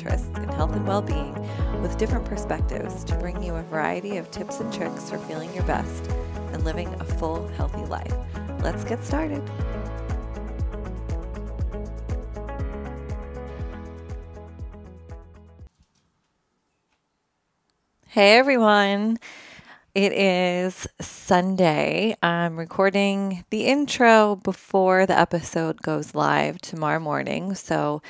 interests in health and well being with different perspectives to bring you a variety of tips and tricks for feeling your best and living a full, healthy life. Let's get started. Hey everyone. It is Sunday. I'm recording the intro before the episode goes live tomorrow morning. So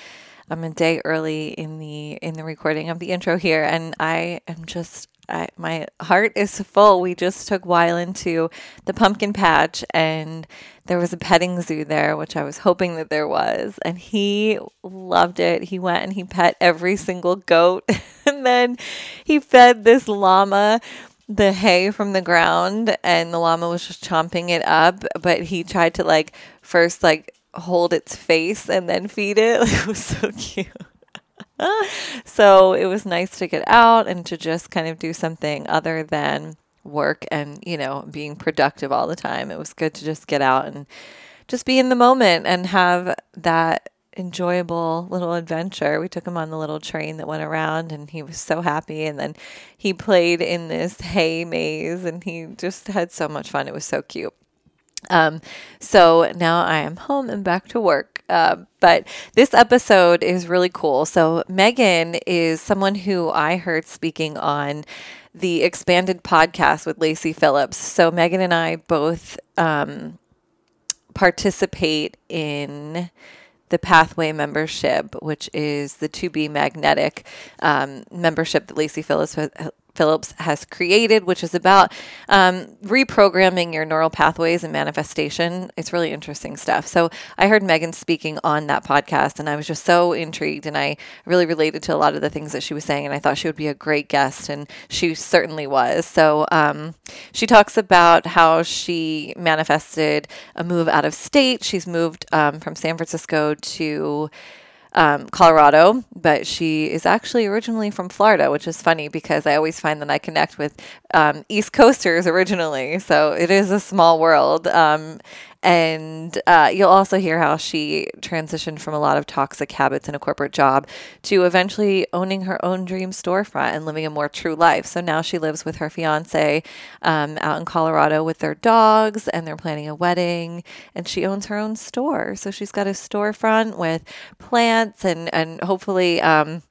I'm a day early in the in the recording of the intro here and I am just I, my heart is full. We just took Wyland to the pumpkin patch and there was a petting zoo there, which I was hoping that there was. And he loved it. He went and he pet every single goat. and then he fed this llama the hay from the ground and the llama was just chomping it up but he tried to like first like hold its face and then feed it it was so cute so it was nice to get out and to just kind of do something other than work and you know being productive all the time it was good to just get out and just be in the moment and have that enjoyable little adventure. We took him on the little train that went around and he was so happy. And then he played in this hay maze and he just had so much fun. It was so cute. Um, so now I am home and back to work. Uh, but this episode is really cool. So, Meghan is someone who I heard speaking on the expanded podcast with Lacy Phillips. So, Meghan and I both um, participate in the Pathway membership, which is the To Be Magnetic um, membership that Lacy Phillips Phillips has created, which is about um, reprogramming your neural pathways and manifestation. It's really interesting stuff. So I heard Meghan speaking on that podcast, and I was just so intrigued, and I really related to a lot of the things that she was saying, and I thought she would be a great guest, and she certainly was. So um, she talks about how she manifested a move out of state. She's moved um, from San Francisco to um, Colorado, but she is actually originally from Florida, which is funny because I always find that I connect with um, East Coasters originally. So it is a small world. Um, and uh, you'll also hear how she transitioned from a lot of toxic habits in a corporate job to eventually owning her own dream storefront and living a more true life. So now she lives with her fiance um, out in Colorado with their dogs, and they're planning a wedding. And she owns her own store. So she's got a storefront with plants and and hopefully. Um,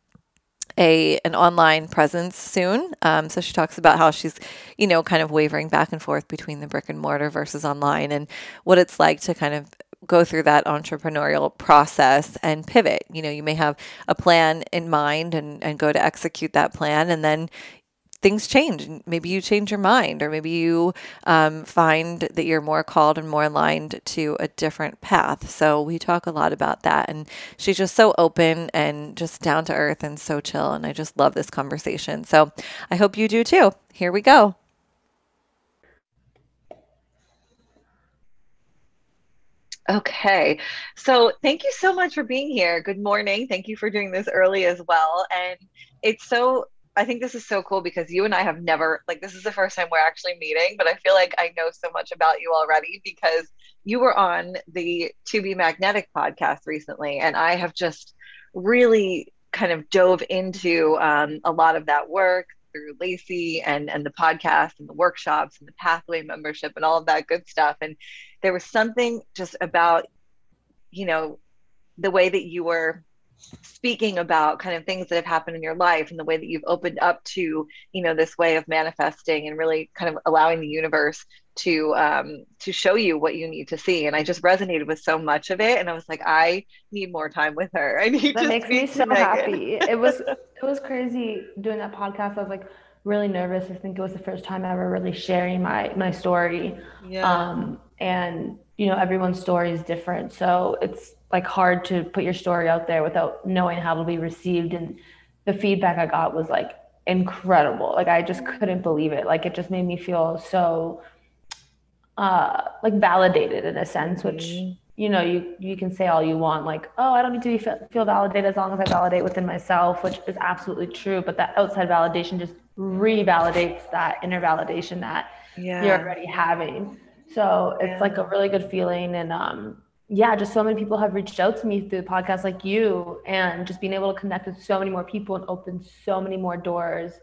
a an online presence soon. Um, so she talks about how she's, you know, kind of wavering back and forth between the brick and mortar versus online, and what it's like to kind of go through that entrepreneurial process and pivot. You know, you may have a plan in mind and, and go to execute that plan, and then things change. And maybe you change your mind, or maybe you um, find that you're more called and more aligned to a different path. So we talk a lot about that. And she's just so open and just down to earth and so chill. And I just love this conversation. So I hope you do too. Here we go. Okay. So thank you so much for being here. Good morning. Thank you for doing this early as well. And it's so I think this is so cool because you and I have never like this is the first time we're actually meeting, but I feel like I know so much about you already because you were on the To Be Magnetic podcast recently, and I have just really kind of dove into um, a lot of that work through Lacy and and the podcast and the workshops and the pathway membership and all of that good stuff. And there was something just about you know the way that you were speaking about kind of things that have happened in your life and the way that you've opened up to you know this way of manifesting and really kind of allowing the universe to um to show you what you need to see. And i just resonated with so much of it. And i was like i need more time with her. I need that to makes me so happy. It was it was crazy doing that podcast. I was like really nervous. I think it was the first time ever really sharing my my story. Yeah. um and you know everyone's story is different. So it's like hard to put your story out there without knowing how it'll be received and the feedback i got was like incredible like i just couldn't believe it like it just made me feel so uh like validated in a sense which mm-hmm. you know you you can say all you want like oh i don't need to be feel validated as long as i validate within myself which is absolutely true but that outside validation just revalidates that inner validation that yeah. you're already having so it's yeah. like a really good feeling and um yeah, just so many people have reached out to me through the podcast like you and just being able to connect with so many more people and open so many more doors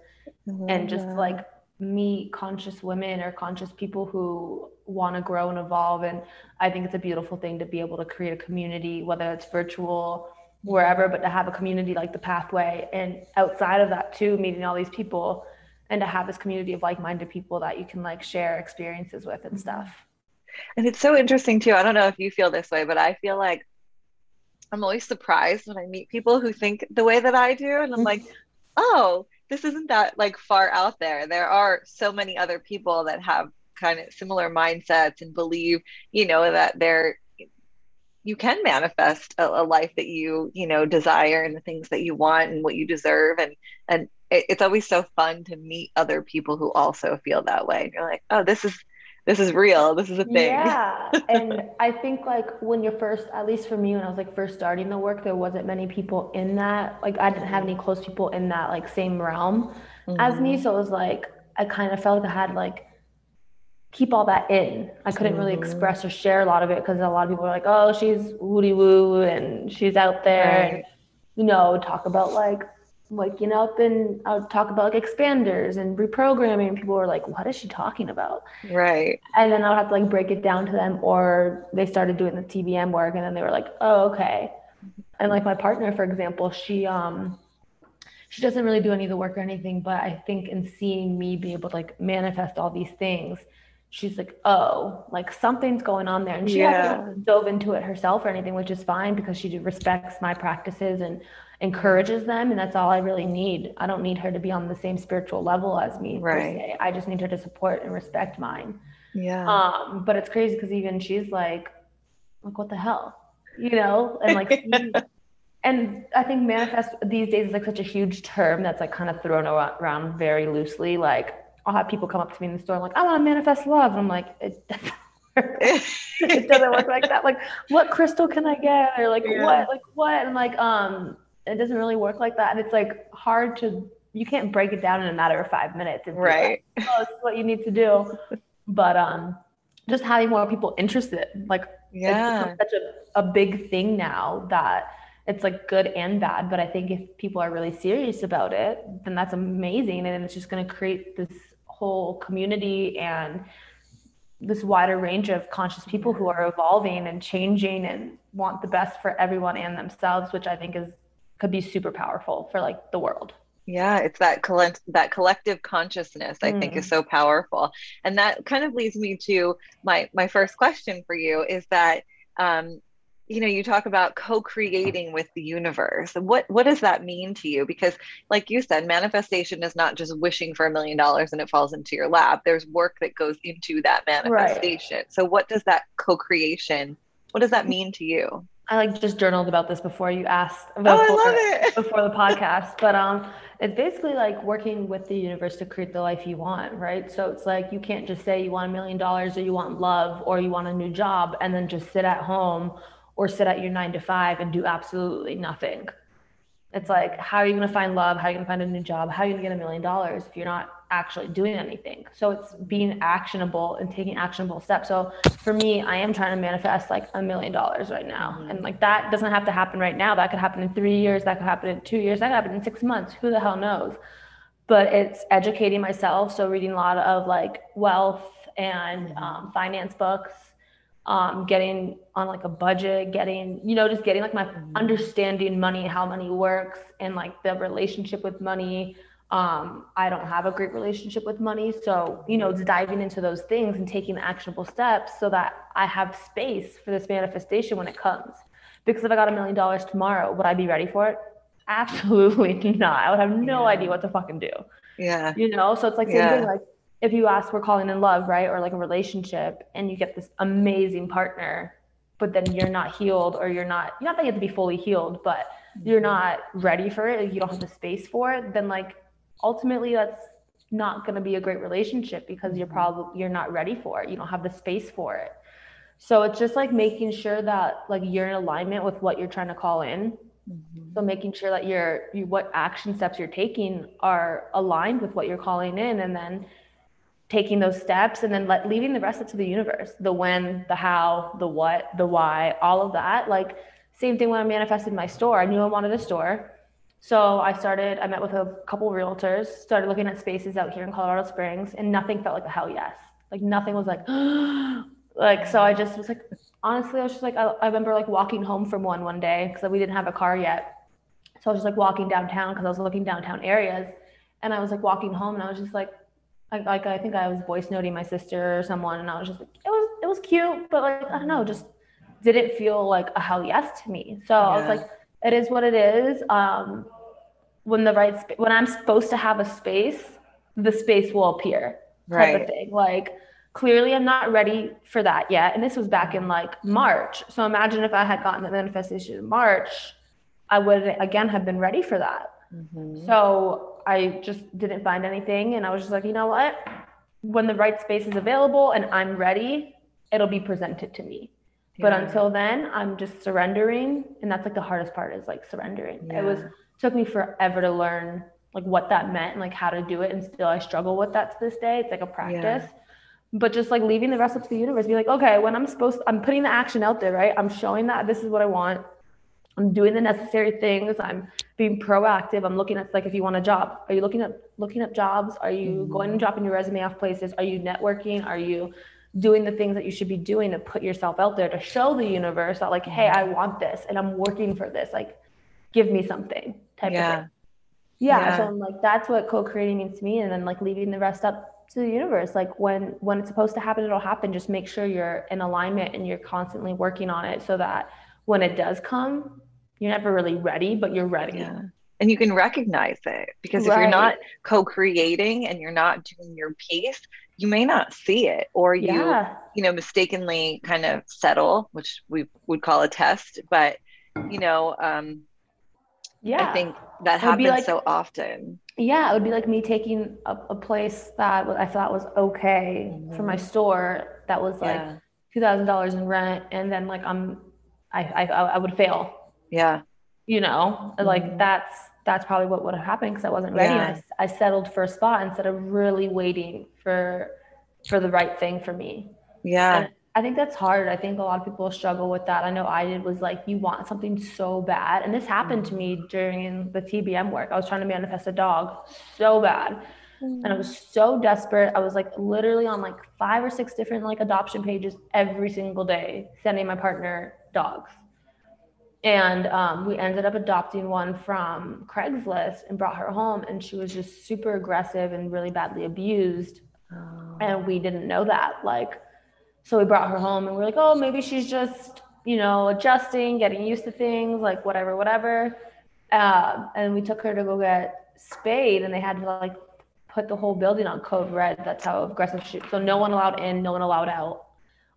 and just like meet conscious women or conscious people who want to grow and evolve. And I think it's a beautiful thing to be able to create a community whether it's virtual wherever but to have a community like the pathway. And outside of that too meeting all these people and to have this community of like-minded people that you can like share experiences with and mm-hmm. stuff and it's so interesting too. I don't know if you feel this way, but I feel like I'm always surprised when I meet people who think the way that I do. And I'm like, mm-hmm. oh, this isn't that like far out there. There are so many other people that have kind of similar mindsets and believe, you know, that they're you can manifest a, a, life that you you know desire and the things that you want and what you deserve and and it, it's always so fun to meet other people who also feel that way you're like oh this is this is real. This is a thing. Yeah. and I think like when you're first, at least for me, when I was like first starting the work, there wasn't many people in that. Like I didn't have any close people in that like same realm mm-hmm. as me. Mm-hmm. So it was like, I kind of felt like I had like keep all that in. I couldn't mm-hmm. really express or share a lot of it because a lot of people were like, oh, she's woody woo and she's out there right. and, you know, talk about like you know then i would talk about like expanders and reprogramming and people were like what is she talking about? Right. And then i would have to like break it down to them or they started doing the tbm work and then they were like oh okay. And like my partner for example she um she doesn't really do any of the work or anything but i think in seeing me be able to like manifest all these things she's like oh like something's going on there. And she yeah. hasn't dove into it herself or anything which is fine because she respects my practices and encourages them and that's all i really need. I don't need her to be on the same spiritual level as me right. i just need her to support and respect mine. Yeah. Um but it's crazy because even she's like like what the hell? You know? And like and i think manifest these days is like such a huge term that's like kind of thrown around very loosely. Like i'll have people come up to me in the store I'm like i want to manifest love. And i'm like it doesn't it doesn't work like that. Like what crystal can i get? Or like yeah. what? Like what? And like um it doesn't really work like that. And it's like hard to, you can't break it down in a matter of five minutes. right. Like, oh, what you need to do. But um, just having more people interested, like, yeah, it's such a, a big thing now that it's like good and bad. But I think if people are really serious about it, then that's amazing. And it's just going to create this whole community and this wider range of conscious people who are evolving and changing and want the best for everyone and themselves, which I think is could be super powerful for like the world yeah it's that collect that collective consciousness i mm. think is mm. so powerful and that kind of leads me to my my first question for you is that um you know you talk about co-creating with the universe what what does that mean to you because like you said manifestation is not just wishing for a million dollars and it falls into your lap there's work that goes into that manifestation right. so what does that co-creation what does that mean to you I like just journaled about this before you asked about oh, I love it. before the podcast. But um it's basically like working with the universe to create the life you want, right? So it's like you can't just say you want a million dollars or you want love or you want a new job and then just sit at home or sit at your nine to five and do absolutely nothing. It's like, how are you going to find love? How are you going to find a new job? How are you going to get a million dollars if you're not actually doing anything? So it's being actionable and taking actionable steps. So for me, I am trying to manifest like a million dollars right now. Mm-hmm. And like that doesn't have to happen right now. That could happen in three years. That could happen in two years. That could happen in six months. Who the hell knows? But it's educating myself. So reading a lot of like wealth and mm-hmm. um, finance books um, getting on like a budget, getting, you know, just getting like my mm-hmm. understanding money, how money works and like the relationship with money. Um, I don't have a great relationship with money. So, you know, it's diving into those things and taking actionable steps so that I have space for this manifestation when it comes. Because if I got a million dollars tomorrow, would I be ready for it? Absolutely not. I would have no yeah. idea what to fucking do. Yeah. You know, so it's like same yeah. thing like if you ask for calling in love, right? Or like a relationship and you get this amazing partner, but then you're not healed or you're not, you're not that you have to be fully healed, but you're mm-hmm. not ready for it, you don't have the space for it, then like ultimately that's not going to be a great relationship because you're mm-hmm. probably you're not ready for it. You don't have the space for it. So it's just like making sure that like you're in alignment with what you're trying to call in. Mm-hmm. So making sure that you're you, what action steps you're taking are aligned with what you're calling in and then taking those steps and then let, leaving the rest up to the universe the when the how the what the why all of that like same thing when i manifested my store i knew i wanted a store so i started i met with a couple realtors started looking at spaces out here in colorado springs and nothing felt like a hell yes like nothing was like like so i just was like honestly i was just like i, I remember like walking home from one one day because we didn't have a car yet so i was just like walking downtown because i was looking downtown areas and i was like walking home and i was just like like, like I think I was voice noting my sister or someone, and I was just like, it was it was cute, but like I don't know, just didn't feel like a hell yes to me. So yeah. I was like, it is what it is. Um, when the right sp- when I'm supposed to have a space, the space will appear. Type right. of thing. Like clearly I'm not ready for that yet. And this was back in like March. So imagine if I had gotten the manifestation in March, I would again have been ready for that. Mm-hmm. So I just didn't find anything. And I was just like, you know what? When the right space is available and I'm ready, it'll be presented to me. Yeah. But until then, I'm just surrendering. And that's like the hardest part is like surrendering. Yeah. It was took me forever to learn like what that meant and like how to do it. And still I struggle with that to this day. It's like a practice. Yeah. But just like leaving the rest up to the universe, be like, okay, when I'm supposed I'm putting the action out there, right? I'm showing that this is what I want I'm doing the necessary things. I'm being proactive. I'm looking at like if you want a job, are you looking at looking up jobs? Are you mm-hmm. going and dropping your resume off places? Are you networking? Are you doing the things that you should be doing to put yourself out there to show the universe that like, hey, I want this and I'm working for this. Like, give me something type yeah. of thing. Yeah, yeah. So I'm like, that's what co-creating means to me. And then like leaving the rest up to the universe. Like when when it's supposed to happen, it'll happen. Just make sure you're in alignment and you're constantly working on it so that when it does come, you're never really ready, but you're ready. Yeah. And you can recognize it because right. if you're not co-creating and you're not doing your piece, you may not see it or you yeah. you know mistakenly kind of settle, which we would call a test, but you know um yeah. I think that happens like, so often. Yeah, it would be like me taking a, a place that I thought was okay mm-hmm. for my store that was like yeah. two thousand dollars in rent, and then like I'm, I, I I would fail yeah. You know, like mm-hmm. that's that's probably what would have happened because I wasn't ready. Yeah. I, I settled for a spot instead of really waiting for for the right thing for me. Yeah. And I think that's hard. I think a lot of people struggle with that. I know I did was like you want something so bad. And this happened mm-hmm. to me mm-hmm. during the TBM work. I was trying to manifest a dog so bad. Mm-hmm. And I was so desperate. I was like literally on like five or six different like adoption pages every single day, sending my partner dogs. And um, we ended up adopting one from Craigslist and brought her home. And she was just super aggressive and really badly abused. Oh. And we didn't know that. Like, so we brought her home and we are like, oh, maybe she's just, you know, adjusting, getting used to things, like whatever, whatever. Uh, and we took her to go get spayed and they had to like put the whole building on code red. That's how aggressive she, so no one allowed in, no one allowed out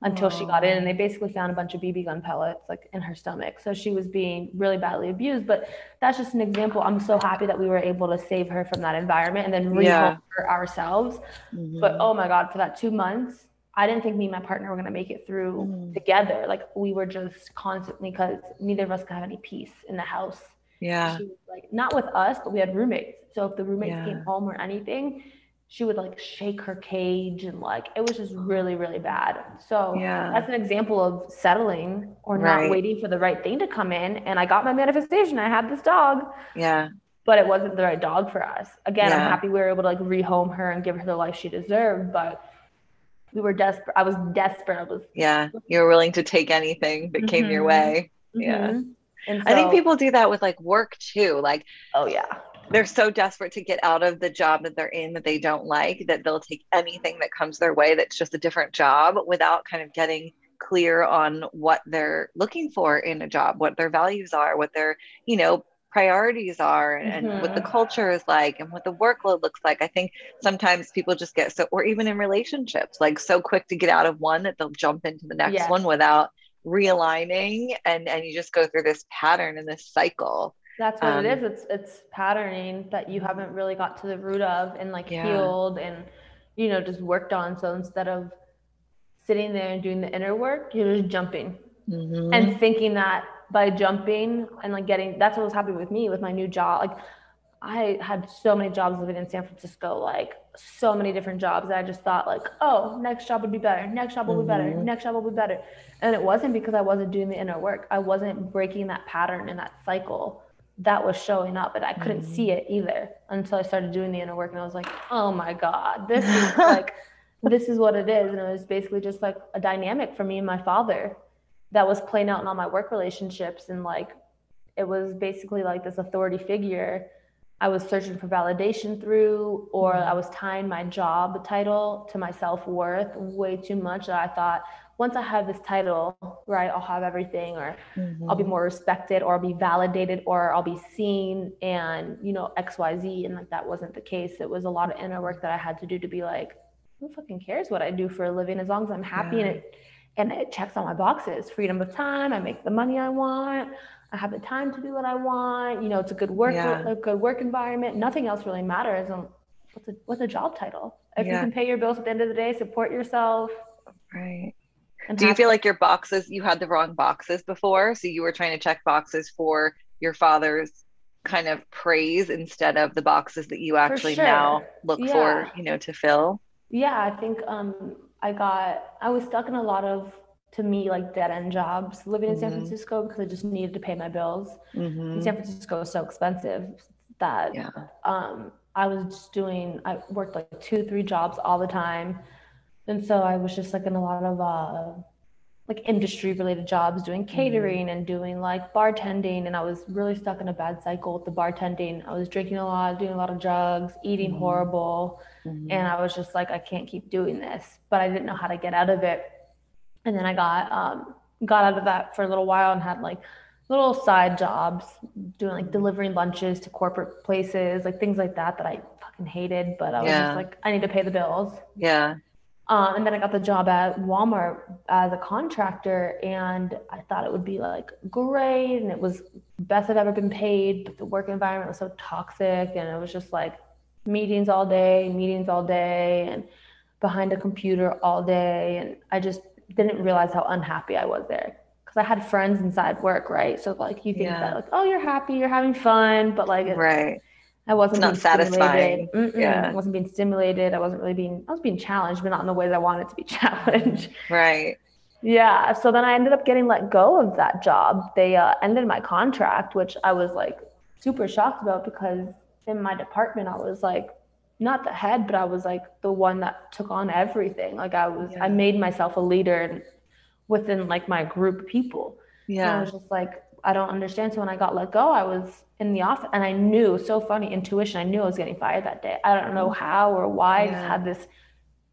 until she got in and they basically found a bunch of BB gun pellets like in her stomach. So she was being really badly abused. But that's just an example. I'm so happy that we were able to save her from that environment and then rehome yeah. her ourselves. Mm-hmm. But oh my God, for that two months, I didn't think me and my partner were gonna make it through mm. together. Like we were just constantly because neither of us could have any peace in the house. Yeah. She was like not with us, but we had roommates. So if the roommates yeah. came home or anything, she would like shake her cage and like it was just really really bad so yeah that's an example of settling or right. not waiting for the right thing to come in and i got my manifestation i had this dog yeah but it wasn't the right dog for us again yeah. i'm happy we were able to like rehome her and give her the life she deserved but we were desperate i was desperate i was yeah you were willing to take anything that mm-hmm. came your mm-hmm. way mm-hmm. yeah so, I think people do that with like work too. Like, oh yeah, they're so desperate to get out of the job that they're in that they don't like that they'll take anything that comes their way that's just a different job without kind of getting clear on what they're looking for in a job what their values are what their you know priorities are and mm-hmm. what the mm-hmm. culture is like and what the workload looks like i think sometimes people just get so or even in relationships like so quick to get out of one that they'll jump into the next one without realigning and and you just go through this pattern and this cycle that's what um, it is. It's it's patterning that you haven't really got to the root of and like yeah. healed and you know just worked on. So instead of sitting there and doing the inner work, you're just jumping mm-hmm. and thinking that by jumping and like getting that's what was happening with me with my new job. Like I had so many jobs living in San Francisco, like so many different jobs. I just thought like, oh, next job would be better. Next job will mm-hmm. be better. Mm-hmm. Next job will be better. And it wasn't because I wasn't doing the inner work. I wasn't breaking that pattern and that cycle that was showing up, and I couldn't mm-hmm. see it either until I started doing the inner work. And I was like, oh my God, this is like, this is what it is. And it was basically just like a dynamic for me and my father that was playing out in all my work relationships. And like, it was basically like this authority figure I was searching for validation through, or mm-hmm. I was tying my job title to my self worth way too much that I thought once I have this title, right, I'll have everything, or mm-hmm. I'll be mm-hmm. more respected, or I'll be validated, or I'll be seen, and you know, X, Y, Z. And like that wasn't the case. It was a lot of inner work that I had to do to be like, who fucking cares what I do for a living as long as I'm happy yeah. and it and it checks all my boxes freedom of time i make the money i want I have the time to do what I want. You know, it's a good work, yeah. a good work environment. Nothing else really matters. And what's a what's a job title? If yeah. you can pay your bills at the end of the day, support yourself. Right. Do you feel like your boxes you had the wrong boxes before? So you were trying to check boxes for your father's kind of praise instead of the boxes that you actually sure. now look yeah. for, you know, to fill? Yeah, I think um I got I was stuck in a lot of to me like dead end jobs living in mm-hmm. San Francisco because I just needed to pay my bills. Mm-hmm. San Francisco is so expensive that yeah. um, I was just doing, I worked like two, three jobs all the time. And so I was just like in a lot of uh, like industry related jobs, doing mm-hmm. catering mm-hmm. and doing like bartending. And I was really stuck in a bad cycle with the bartending. I was drinking a lot, doing a lot of drugs, eating mm-hmm. horrible. Mm-hmm. And I was just like, I can't keep doing this. But I didn't know how to get out of it and then I got um, got out of that for a little while and had like little side jobs doing like delivering lunches to corporate places, like things like that that I fucking hated. But I was yeah. just like, I need to pay the bills. Yeah. Um, and then I got the job at Walmart as a contractor, and I thought it would be like great, and it was best I've ever been paid. But the work environment was so toxic, and it was just like meetings all day, meetings all day, and behind a computer all day, and I just didn't realize how unhappy I was there because I had friends inside work, right? So like you think yeah. that like, oh, you're happy, you're having fun, but like right. I wasn't not satisfying. Yeah. I wasn't being stimulated. I wasn't really being I was being challenged, but not in the way that I wanted to be challenged. Right. Yeah. So then I ended up getting let go of that job. They uh, ended my contract, which I was like super shocked about because in my department I was like not the head, but I was like the one that took on everything. Like I was, yeah. I made myself a leader within like my group of people. Yeah. And I was just like, I don't understand. So when I got let go, I was in the office and I knew, so funny, intuition, I knew I was getting fired that day. I don't know mm-hmm. how or why. Yeah. I just had this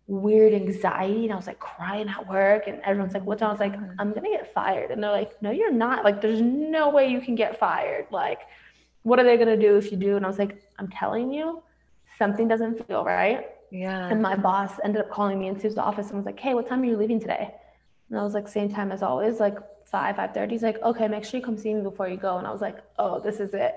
weird anxiety and I was like crying at work and everyone's like, what's wrong? I was like, mm-hmm. I'm gonna get fired. And they're like, no, you're not. Like, there's no way you can get fired. Like, what are they gonna do if you do? And I was like, I'm telling you, something doesn't feel right. Yeah. And my boss ended up calling me into his office and was like, Hey, what time are you leaving today? And I was like, same time as always, like five, five thirty. He's like, okay, make sure you come see me before you go. And I was like, oh, this is it.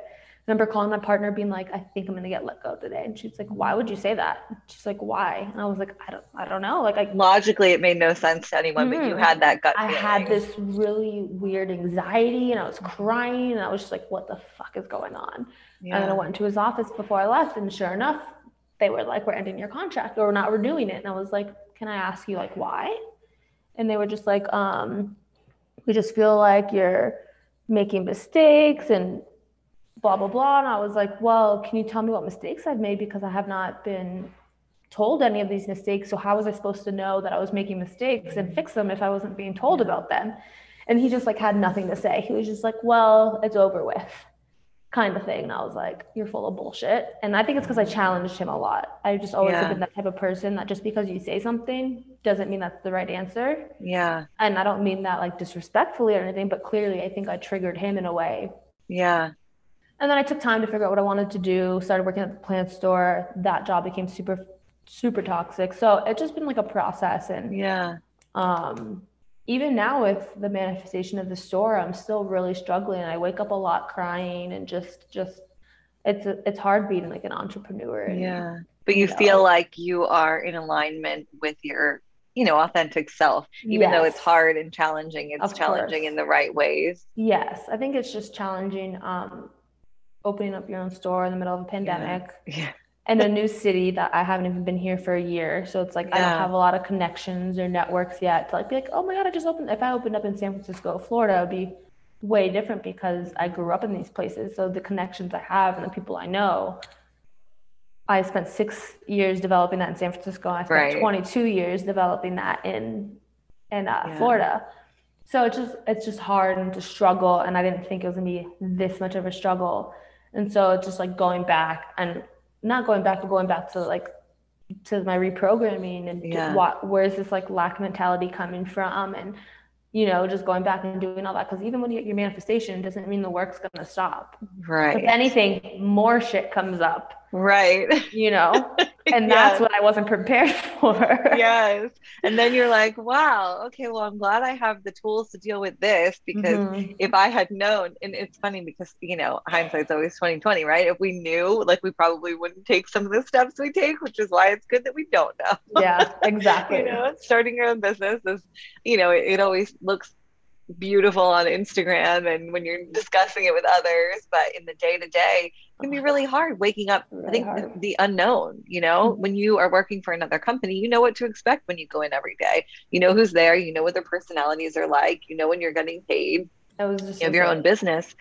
I remember calling my partner, being like, I think I'm gonna get let go today. And she's like, Why would you say that? She's like, Why? And I was like, I don't, I don't know. Like, I logically, it made no sense to anyone, mm-hmm. but you mm-hmm. had that gut. I had this really weird anxiety, and I was crying, and I was just like, What the fuck is going on? Yeah. And then I went to his office before I left, and sure enough, they were like, "We're ending your contract, or we're not renewing it." And I was like, "Can I ask you like why?" And they were just like, um, "We just feel like you're making mistakes and blah blah blah." And I was like, "Well, can you tell me what mistakes I've made because I have not been told any of these mistakes. So how was I supposed to know that I was making mistakes and fix them if I wasn't being told about them?" And he just like had nothing to say. He was just like, "Well, it's over with." Kind of thing. And I was like, you're full of bullshit. And I think it's because I challenged him a lot. I just always yeah. been that type of person that just because you say something doesn't mean that's the right answer. Yeah. And I don't mean that like disrespectfully or anything, but clearly I think I triggered him in a way. Yeah. And then I took time to figure out what I wanted to do, started working at the plant store. That job became super, super toxic. So it's just been like a process. And yeah. Um, even now with the manifestation of the store, I'm still really struggling. I wake up a lot crying and just just it's it's hard being like an entrepreneur. And, yeah. But you, you know, feel like you are in alignment with your, you know, authentic self, even yes. though it's hard and challenging, it's of challenging course. in the right ways. Yes. I think it's just challenging um opening up your own store in the middle of a pandemic. Yeah. yeah. In a new city that I haven't even been here for a year. So it's like yeah. I don't have a lot of connections or networks yet to like be like, oh my God, I just opened if I opened up in San Francisco, Florida, it would be way different because I grew up in these places. So the connections I have and the people I know. I spent six years developing that in San Francisco. I spent right. 22 years developing that in in uh, yeah. Florida. So it's just it's just hard and to struggle, and I didn't think it was gonna be this much of a struggle. And so it's just like going back and not going back, but going back to like to my reprogramming and yeah. what where's this like lack mentality coming from and you know, just going back and doing all that. Because even when you get your manifestation, doesn't mean the work's going to stop. Right. If anything, more shit comes up. Right. You know, and that's what I wasn't prepared for. yes. And then you're like, wow, okay, well, I'm glad I have the tools to deal with this because mm-hmm. if I had known, and it's funny because, you know, hindsight's always 2020, right? If we knew, like, we probably wouldn't take some of the steps we take, which is why it's good that we don't know. yeah, exactly. you know, starting your own business is, you know, it, it always looks beautiful on Instagram and when you're discussing it with others, but in the day to day, it can be really hard waking up. Really I think the, the, unknown, you know, mm-hmm. when you are working for another company, you know what to expect when you go in every day. You know who's there, you know what their personalities are like, you know when you're getting paid. I was just you have your own business.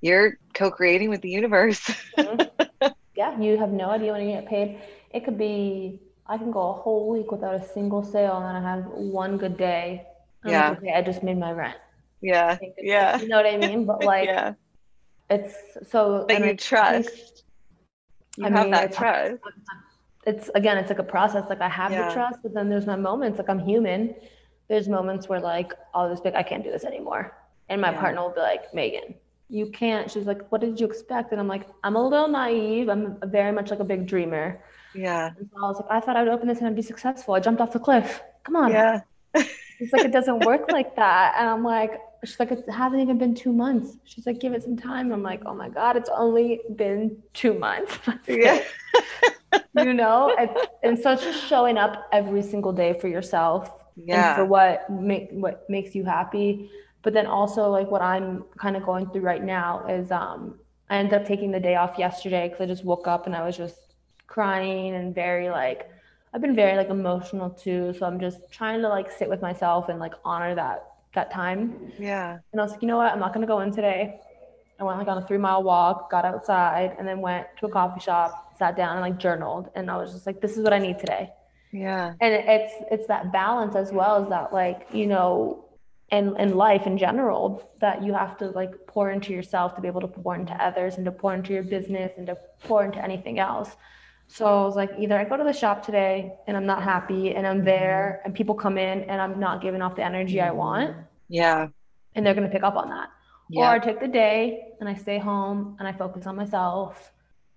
You're co-creating with the universe. mm-hmm. Yeah, you have no idea when you get paid. It could be I can go a whole week without a single sale and then I have one good day. yeah. Like, okay, I just made my rent. Yeah. Yeah. You know what I mean? But like, yeah. it's so. But you I trust. you I have mean, that trust. It's again, it's like a process. Like I have yeah. the trust, but then there's my moments. Like I'm human. There's moments where like I'll just I can't do this anymore, and my yeah. partner will be like, Meghan, you can't. She's like, what did you expect? And I'm like, I'm a little naive. I'm very much like a big dreamer. Yeah. And so I was like, I thought I would open this and I'd be successful. I jumped off the cliff. Come on. Yeah. it's like, it doesn't work like that. And I'm like, she's like, it hasn't even been two months. She's like, give it some time. I'm like, oh my God, it's only been two months. yeah. you know, it's, and so it's just showing up every single day for yourself. Yeah. for what make what makes you happy. But then also like what I'm kind of going through right now is um I ended up taking the day off yesterday because I just woke up and I was just crying and very like I've been very like emotional too. So I'm just trying to like sit with myself and like honor that that time. Yeah. And I was like, you know what? I'm not gonna go in today. I went like on a three mile walk, got outside, and then went to a coffee shop, sat down and like journaled. And I was just like, this is what I need today. Yeah. And it's it's that balance as well as that like, you know, in in life in general, that you have to like pour into yourself to be able to pour into others and to pour into your business and to pour into anything else. So I was like, either I go to the shop today and I'm not happy and I'm mm-hmm. there and people come in and I'm not giving off the energy I mm-hmm. want. Yeah. And they're going to pick up on that. Yeah. Or I take the day and I stay home and I focus on myself.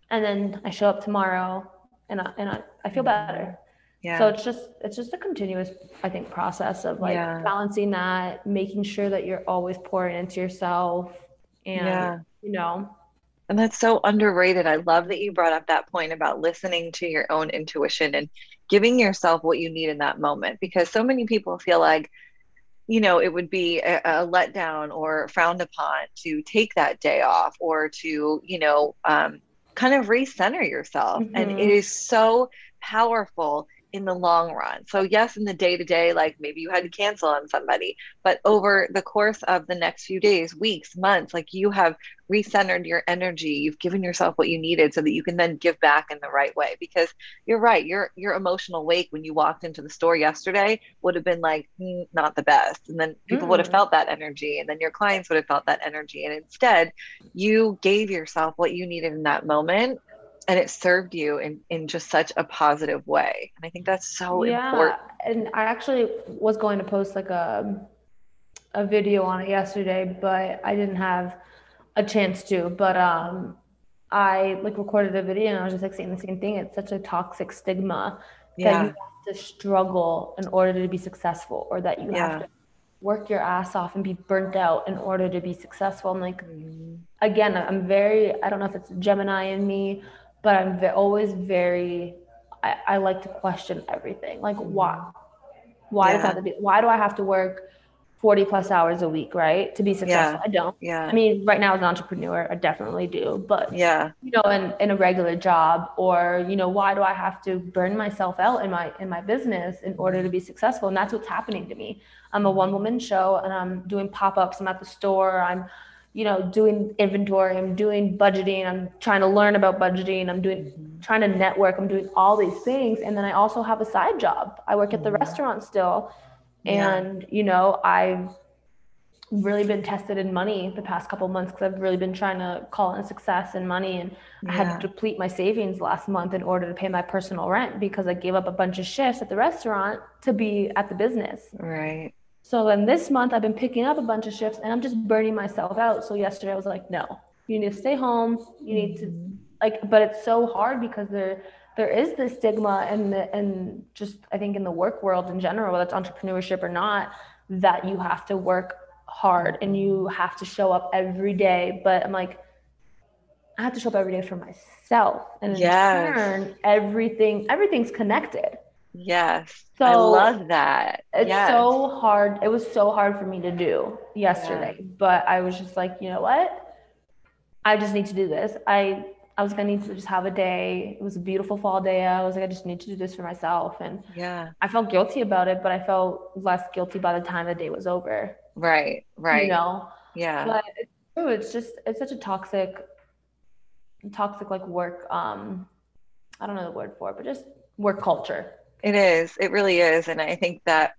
And then I show up tomorrow and I, and I, I feel mm-hmm. better. Yeah. So it's just it's just a continuous I think process of like yeah. balancing that, making sure that you're always pouring into yourself and yeah. you know and that's so underrated. I love that you brought up that point about listening to your own intuition and giving yourself what you need in that moment because so many people feel like, you know, it would be a, a letdown or frowned upon to take that day off or to, you know, um, kind of recenter yourself. Mm-hmm. And it mm-hmm. so powerful in the long run. So, yes, in the day to day, like maybe you had to cancel on somebody, but over the course of the next few days, weeks, months, like you have recentered your energy, you've given yourself what you needed so that you can then give back in the right way. Because you're right, your your emotional wake when you walked into the store yesterday would have been like mm, not the best. And then people mm. would have mm. felt that energy, and then your clients would have felt that energy. And instead, you gave yourself what you needed in that moment and it served you in in just such a positive way and i think that's so yeah. important and i actually was going to post like a a video on it yesterday but i didn't have a chance to but um i like recorded a video and i was just like saying the same thing it's such a toxic stigma yeah. that you have to struggle in order to be successful or that you yeah. have to work your ass off and be burnt out in order to be successful. I'm like, mm-hmm. again, I'm very, I don't know if it's Gemini in me but I'm ve- always very, I, I, like to question everything. Like, why? Why yeah. does that have to be? Why do I have to work 40 plus hours a week, right? To be successful. Yeah. I don't. Yeah. I mean, right now as an entrepreneur, I definitely do. But yeah. you know, in, in a regular job or, you know, why do I have to burn myself out in my in my business in order to be successful? And that's what's happening to me. I'm a one woman show and I'm doing pop-ups. I'm at the store. I'm, you know, doing inventory. I'm doing budgeting. I'm trying to learn about budgeting. I'm doing mm-hmm. trying to network. I'm doing all these things. And then I also have a side job. I work at the mm-hmm. restaurant still and, you know, I've really been tested in money the past couple months because I've really been trying to call in success and money. And I had to deplete my savings last month in order to pay my personal rent because I gave up a bunch of shifts at the restaurant to be at the business. Right. So then this month I've been picking up a bunch of shifts and I'm just burning myself out. So yesterday I was like, no, you need to stay home. You need to mm-hmm. like, but it's so hard because there there is this stigma and and just I think in the work world in general, whether it's entrepreneurship or not, that you have to work hard and you have to show up every day. But I'm like, I have to show up every day for myself. And in Yes. turn, everything everything's connected. Yes. I love that. It's yes. so hard. It was so hard for me to do yesterday, but I was just like, you know what? I just need to do this. I I was gonna need to just have a day. It was a beautiful fall day. I was like, I just need to do this for myself, and Yeah. I felt guilty about it, but I felt less guilty by the time the day was over. Right. Right. You know, Yeah. but it's true. It's just it's such a toxic, toxic like work. Um, I don't know the word for it, but just work culture. It is. It really is. And I think that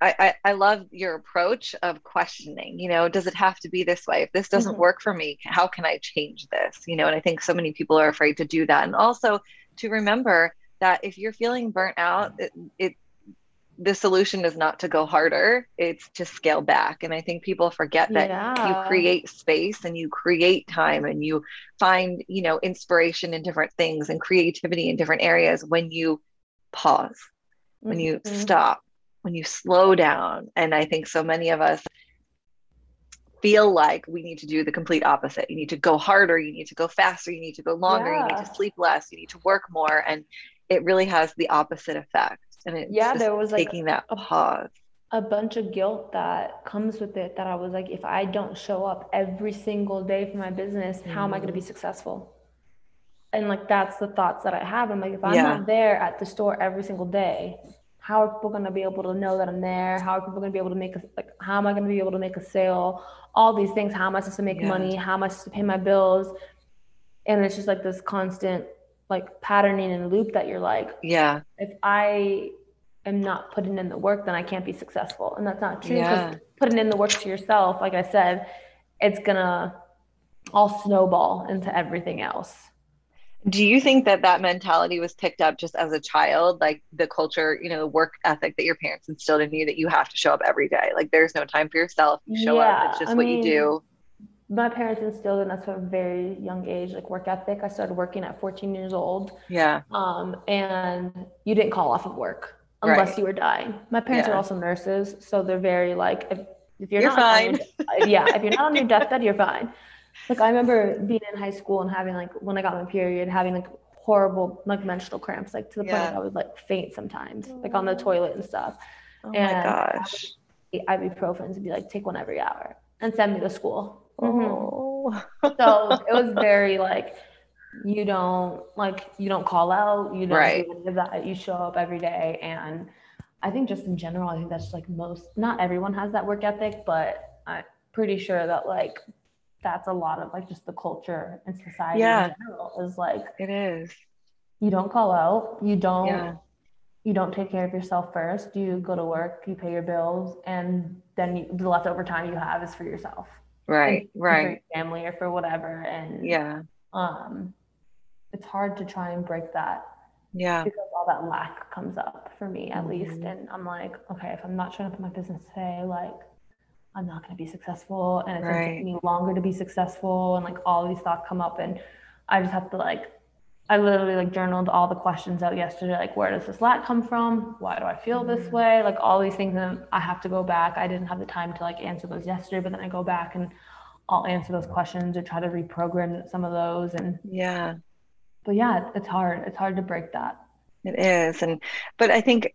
I, I, I love your approach of questioning, you know, does it have to be this way? If this doesn't Mhm. work for me, how can I change this? You know, and I think so many people are afraid to do that. And also to remember that if you're feeling burnt out, it, it the solution is not to go harder, it's to scale back. And I think people forget that you create space and you create time and you find you know inspiration in different things and creativity in different areas when you pause when you Mhm. stop when you slow down. And i think so many of us feel like we need to do the complete opposite. You need to go harder you need to go faster you need to go longer you need to sleep less you need to work more. And it really has the opposite effect and it's Yeah, there was, like, taking that a- pause a bunch of guilt that comes with it that I was like, if I don't show up every single day for my business, how am I going to be mm-hmm. successful? And like, that's the thoughts that I have. I'm like, if I'm Yeah. not there at the store every single day, how are people going to be able to know that I'm there? How are people going to be able to make a, like, how am I going to be able to make a sale? All these things. How am I supposed to make Yeah. money? How am I supposed to pay my bills? And it's just like this constant, like, patterning and loop that you're like, yeah if I am not putting in the work, then I can't be successful. And that's not true because Yeah. putting in the work to yourself, like I said, it's gonna all snowball into everything else. Do you think that that mentality was picked up just as a child, like the culture, you know, the work ethic that your parents instilled in you that you have to show up every day? Like there's no time for yourself. You show up. Yeah, It's just I what mean, you do. My parents instilled in us from a very young age, like work ethic. I started working at 14 years old. Yeah. Um, and you didn't call off of work unless Right. you were dying. My parents are also nurses, so they're very like if, if you're, You're not on fine. your- yeah, if you're not on your deathbed, you're fine. Like I remember being in high school and having like when I got my period, having like horrible like menstrual cramps, like to the point Yeah. like I would like faint sometimes, like on the toilet and stuff. Oh And my gosh. Ibuprofens and be like, take one every hour and send me to school. Mhm Oh. so it was very like you don't like you don't call out you don't Right. do any of that you show up every day and i think just in general i think that's like most not everyone has that work ethic but i'm pretty sure that like that's a lot of like just the culture and society Yeah. in general is like It is. you don't call out you don't Yeah. you don't take care of yourself first you go to work you pay your bills and then you, the leftover time you have is for yourself Right. Right. family or for whatever and Yeah. um it's hard to try and break that Yeah. because all that lack comes up for me at least Mhm. and i'm like okay if i'm not showing up in my business today like i'm not going to be successful and it's going to take me longer to be successful and like all these thoughts come up and i just have to like i literally like journaled all the questions out yesterday like where does this lack come from why do i feel this Mhm. way like all these things and i have to go back i didn't have the time to like answer those yesterday but then i go back and i'll answer those questions or try to reprogram some of those and Yeah. but yeah, it's hard. It's hard to break that. It is. And but I think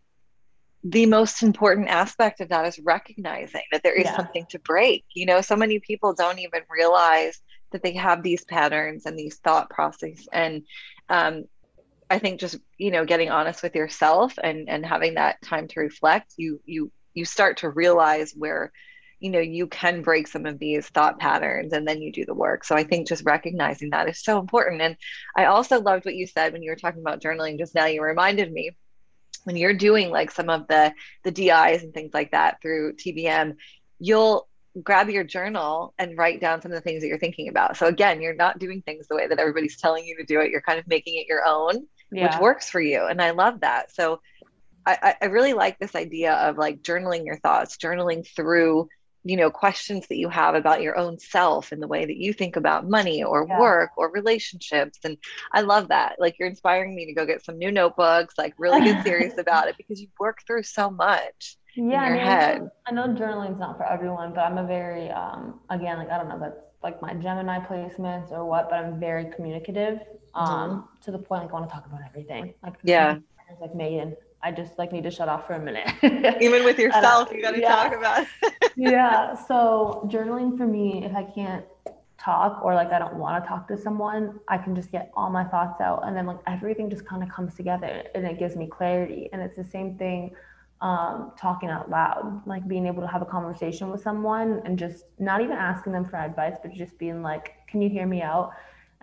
the most important aspect of that is recognizing that there is yeah. something to break. You know, so many people don't even realize that they have these patterns and these thought process. And um, I think just you know getting honest with yourself and and having that time to reflect, you you you start to realize where you know you can break some of these thought patterns and then you do the work. So i think just recognizing that is so important. And i also loved what you said when you were talking about journaling just now. You reminded me when you're doing like some of the the DIs and things like that through TBM, you'll grab your journal and write down some of the things that you're thinking about. So again, you're not doing things the way that everybody's telling you to do it. You're kind of making it your own, yeah. which works for you. And I love that. So I, I really like this idea of like journaling your thoughts, journaling through you know questions that you have about your own self and the way that you think about money or yeah. work or relationships. And i love that. Like you're inspiring me to go get some new notebooks like really get serious about it because you work through so much yeah in your I mean, head. I know, I know journaling's not for everyone but i'm a very um again like i don't know that's like my gemini placements or what but i'm very communicative um mm-hmm. to the point like i want to talk about everything. Like yeah. Like Meghan, I just like need to shut off for a minute. Even with yourself, you got to yeah. talk about. yeah. So journaling for me, if I can't talk or like I don't want to talk to someone, I can just get all my thoughts out, and then like everything just kind of comes together, and it gives me clarity. And it's the same thing. Um, talking out loud, like being able to have a conversation with someone and just not even asking them for advice, but just being like, "Can you hear me out?"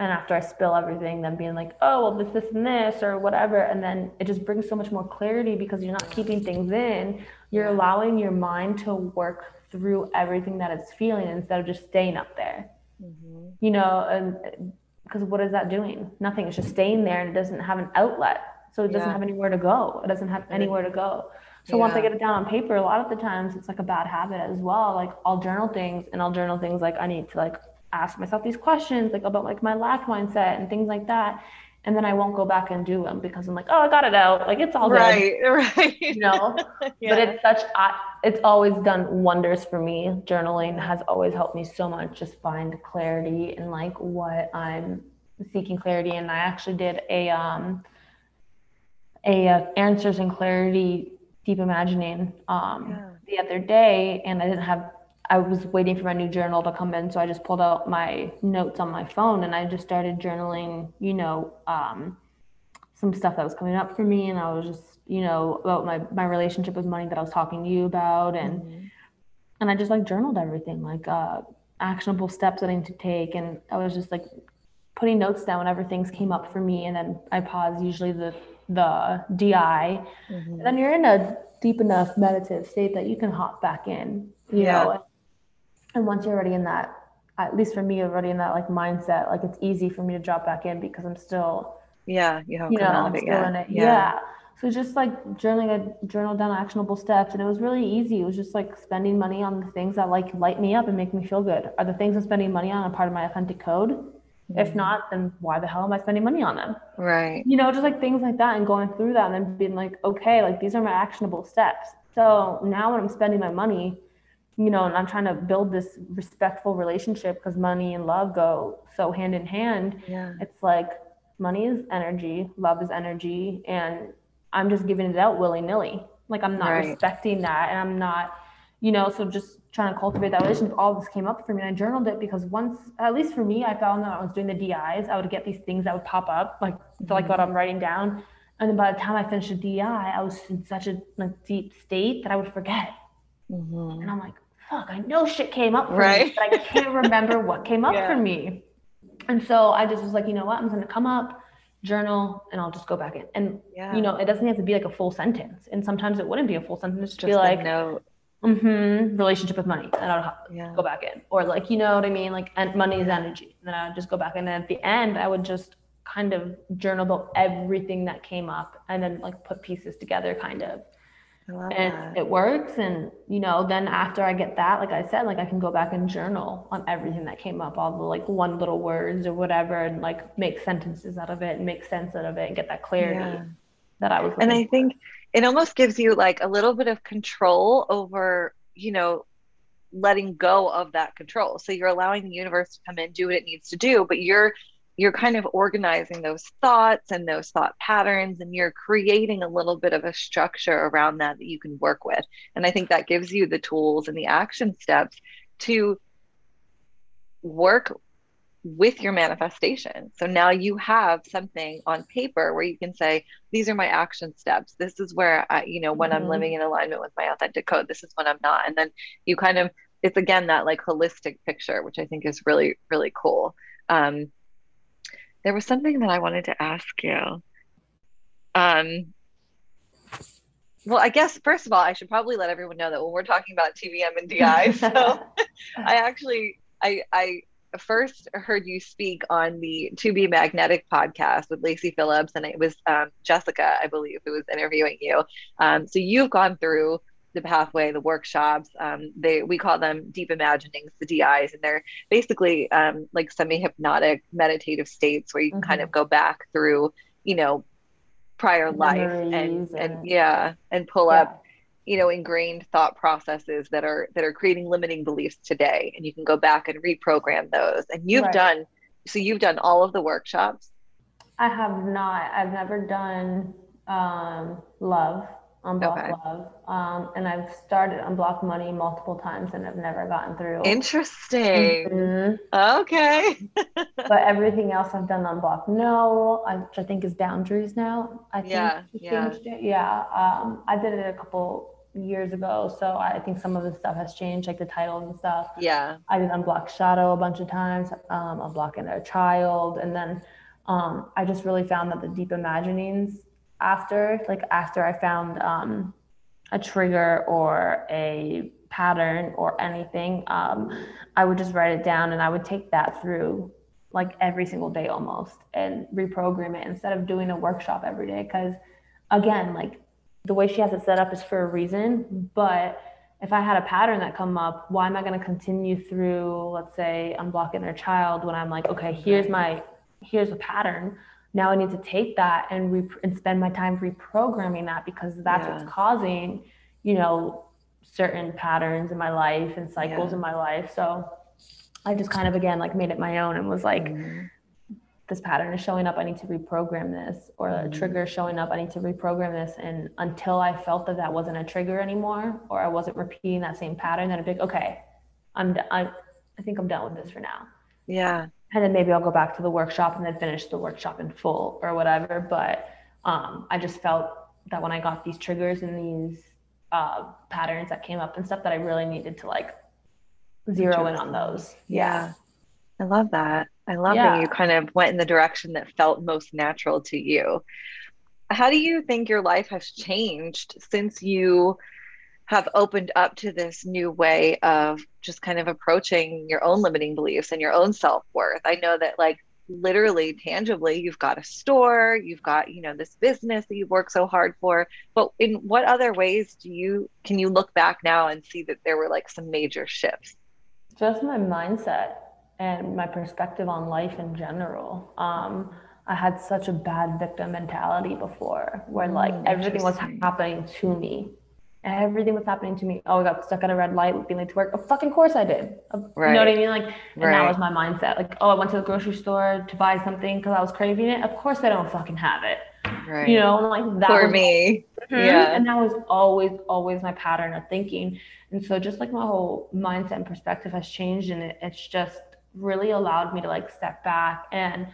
And after I spill everything, then being like, oh, well, this, this, and this, or whatever. And then it just brings so much more clarity because you're not keeping things in. You're allowing your mind to work through everything that it's feeling instead of just staying up there. Mm-hmm. You know, and because what is that doing? Nothing. It's just staying there and it doesn't have an outlet. So it doesn't yeah. have anywhere to go. It doesn't have anywhere to go. So yeah. once I get it down on paper, a lot of the times it's like a bad habit as well. Like I'll journal things and I'll journal things like I need to like ask myself these questions like about like my lack mindset and things like that and then I won't go back and do them because I'm like, oh, I got it out. Like it's all right, good. right. You know, yeah. but it's such. I, it's always done wonders for me. Journaling has always helped me so much. Just find clarity in like what I'm seeking clarity. And I actually did a um a uh, answers and clarity deep imagining um yeah. the other day, and I didn't have I was waiting for my new journal to come in, so I just pulled out my notes on my phone and I just started journaling, you know, um, some stuff that was coming up for me, and I was just, you know, about my my relationship with money that I was talking to you about, and mm-hmm. and I just like journaled everything, like uh, actionable steps that I need to take, and I was just like putting notes down whenever things came up for me, and then I pause usually the the DI, mm-hmm. and then you're in a deep enough meditative state that you can hop back in, you yeah. know and once you're already in that at least for me already in that like mindset like it's easy for me to drop back in because i'm still yeah you, you know I'm still in it. yeah. yeah. so just like journaling a journal down actionable steps. And it was really easy. It was just like spending money on the things that like light me up and make me feel good. Are the things i'm spending money on a part of my authentic code? Mm-hmm. if not then why the hell am i spending money on them? Right. You know just like things like that and going through that and then being like okay like these are my actionable steps. So now when i'm spending my money you know, and I'm trying to build this respectful relationship because money and love go so hand in hand. Yeah. It's like money is energy, love is energy, and I'm just giving it out willy nilly. Like I'm not right. respecting that, and I'm not, you know, so just trying to cultivate that relationship. All this came up for me, and I journaled it because once, at least for me, I found that I was doing the DIs, I would get these things that would pop up, like mm-hmm. like what I'm writing down, and then by the time I finished the DI, I was in such a like deep state that I would forget. Mm-hmm. And I'm like, fuck, I know shit came up for right. me, but I can't remember what came up yeah. for me. And so I just was like, you know what, I'm gonna come up, journal, and I'll just go back in. And yeah. you know, it doesn't have to be like a full sentence. And sometimes it wouldn't be a full sentence. Just be like, no. Mm-hmm, relationship with money, and I'll yeah. go back in, or like you know what I mean, like and money is energy. And then I would just go back, in. and then at the end, I would just kind of journal about everything that came up, and then like put pieces together, kind of and that. it works and you know then after i get that like i said like i can go back and journal on everything that came up all the like one little words or whatever and like make sentences out of it and make sense out of it and get that clarity yeah. that i was and i think it almost gives you like a little bit of control over you know letting go of that control so you're allowing the universe to come in do what it needs to do but you're you're kind of organizing those thoughts and those thought patterns and you're creating a little bit of a structure around that that you can work with and i think that gives you the tools and the action steps to work with your manifestation. So now you have something on paper where you can say, these are my action steps. This is where I, you know, when mm-hmm. I'm living in alignment with my authentic code, this is when I'm not. And then you kind of, it's again that like holistic picture, which I think is really, really cool. Um, there was something that I wanted to ask you. Um, well, I guess first of all, I should probably let everyone know that when we're talking about TBM and DI, so I actually I I first heard you speak on the To Be Magnetic podcast with Lacy Phillips, and it was um, Jessica, I believe, who was interviewing you. Um, so you've gone through the pathway, the workshops. Um, they we call them deep imaginings, the DIs, and they're basically um, like semi hypnotic meditative states where you can mm-hmm. kind of go back through, you know, prior life and, and, and yeah, and pull yeah. up you know ingrained thought processes that are that are creating limiting beliefs today and you can go back and reprogram those and you've right. done so you've done all of the workshops i have not i've never done um, love unblock okay. love um, and i've started unblock money multiple times and i've never gotten through interesting mm-hmm. okay but everything else i've done unblock no which i think is boundaries now i think yeah yeah. yeah um, i did it a couple years ago. So I think some of the stuff has changed, like the title and stuff. Yeah. I did unblock shadow a bunch of times, um, unblock inner child. And then um, I just really found that the deep imaginings after, like after I found um, a trigger or a pattern or anything, um, I would just write it down and I would take that through like every single day almost and reprogram it instead of doing a workshop every day. Cause again, like the way she has it set up is for a reason. But if I had a pattern that come up, why am I going to continue through, let's say, unblocking their child when I'm like, okay, here's my, here's a pattern. Now I need to take that and re- and spend my time reprogramming that because that's yeah. what's causing, you know, certain patterns in my life and cycles yeah. in my life. So I just kind of again like made it my own and was like, mm-hmm this pattern is showing up i need to reprogram this or a mm-hmm. trigger showing up i need to reprogram this and until i felt that that wasn't a trigger anymore or i wasn't repeating that same pattern then i'd be like okay i'm I, I think i'm done with this for now yeah and then maybe i'll go back to the workshop and then finish the workshop in full or whatever but um, i just felt that when i got these triggers and these uh, patterns that came up and stuff that i really needed to like zero in on those yeah i love that I love yeah. that you kind of went in the direction that felt most natural to you. How do you think your life has changed since you have opened up to this new way of just kind of approaching your own limiting beliefs and your own self-worth? I know that like literally tangibly you've got a store, you've got, you know, this business that you've worked so hard for, but in what other ways do you can you look back now and see that there were like some major shifts? Just my mindset and my perspective on life in general. Um, I had such a bad victim mentality before where like everything was happening to me. Everything was happening to me. Oh, I got stuck at a red light, being late to work. Of fucking course I did. Right. You know what I mean? Like, and right. that was my mindset. Like, oh, I went to the grocery store to buy something because I was craving it. Of course I don't fucking have it. Right. You know, like that for was, me. Mm-hmm. Yeah. And that was always, always my pattern of thinking. And so just like my whole mindset and perspective has changed, and it, it's just really allowed me to like step back and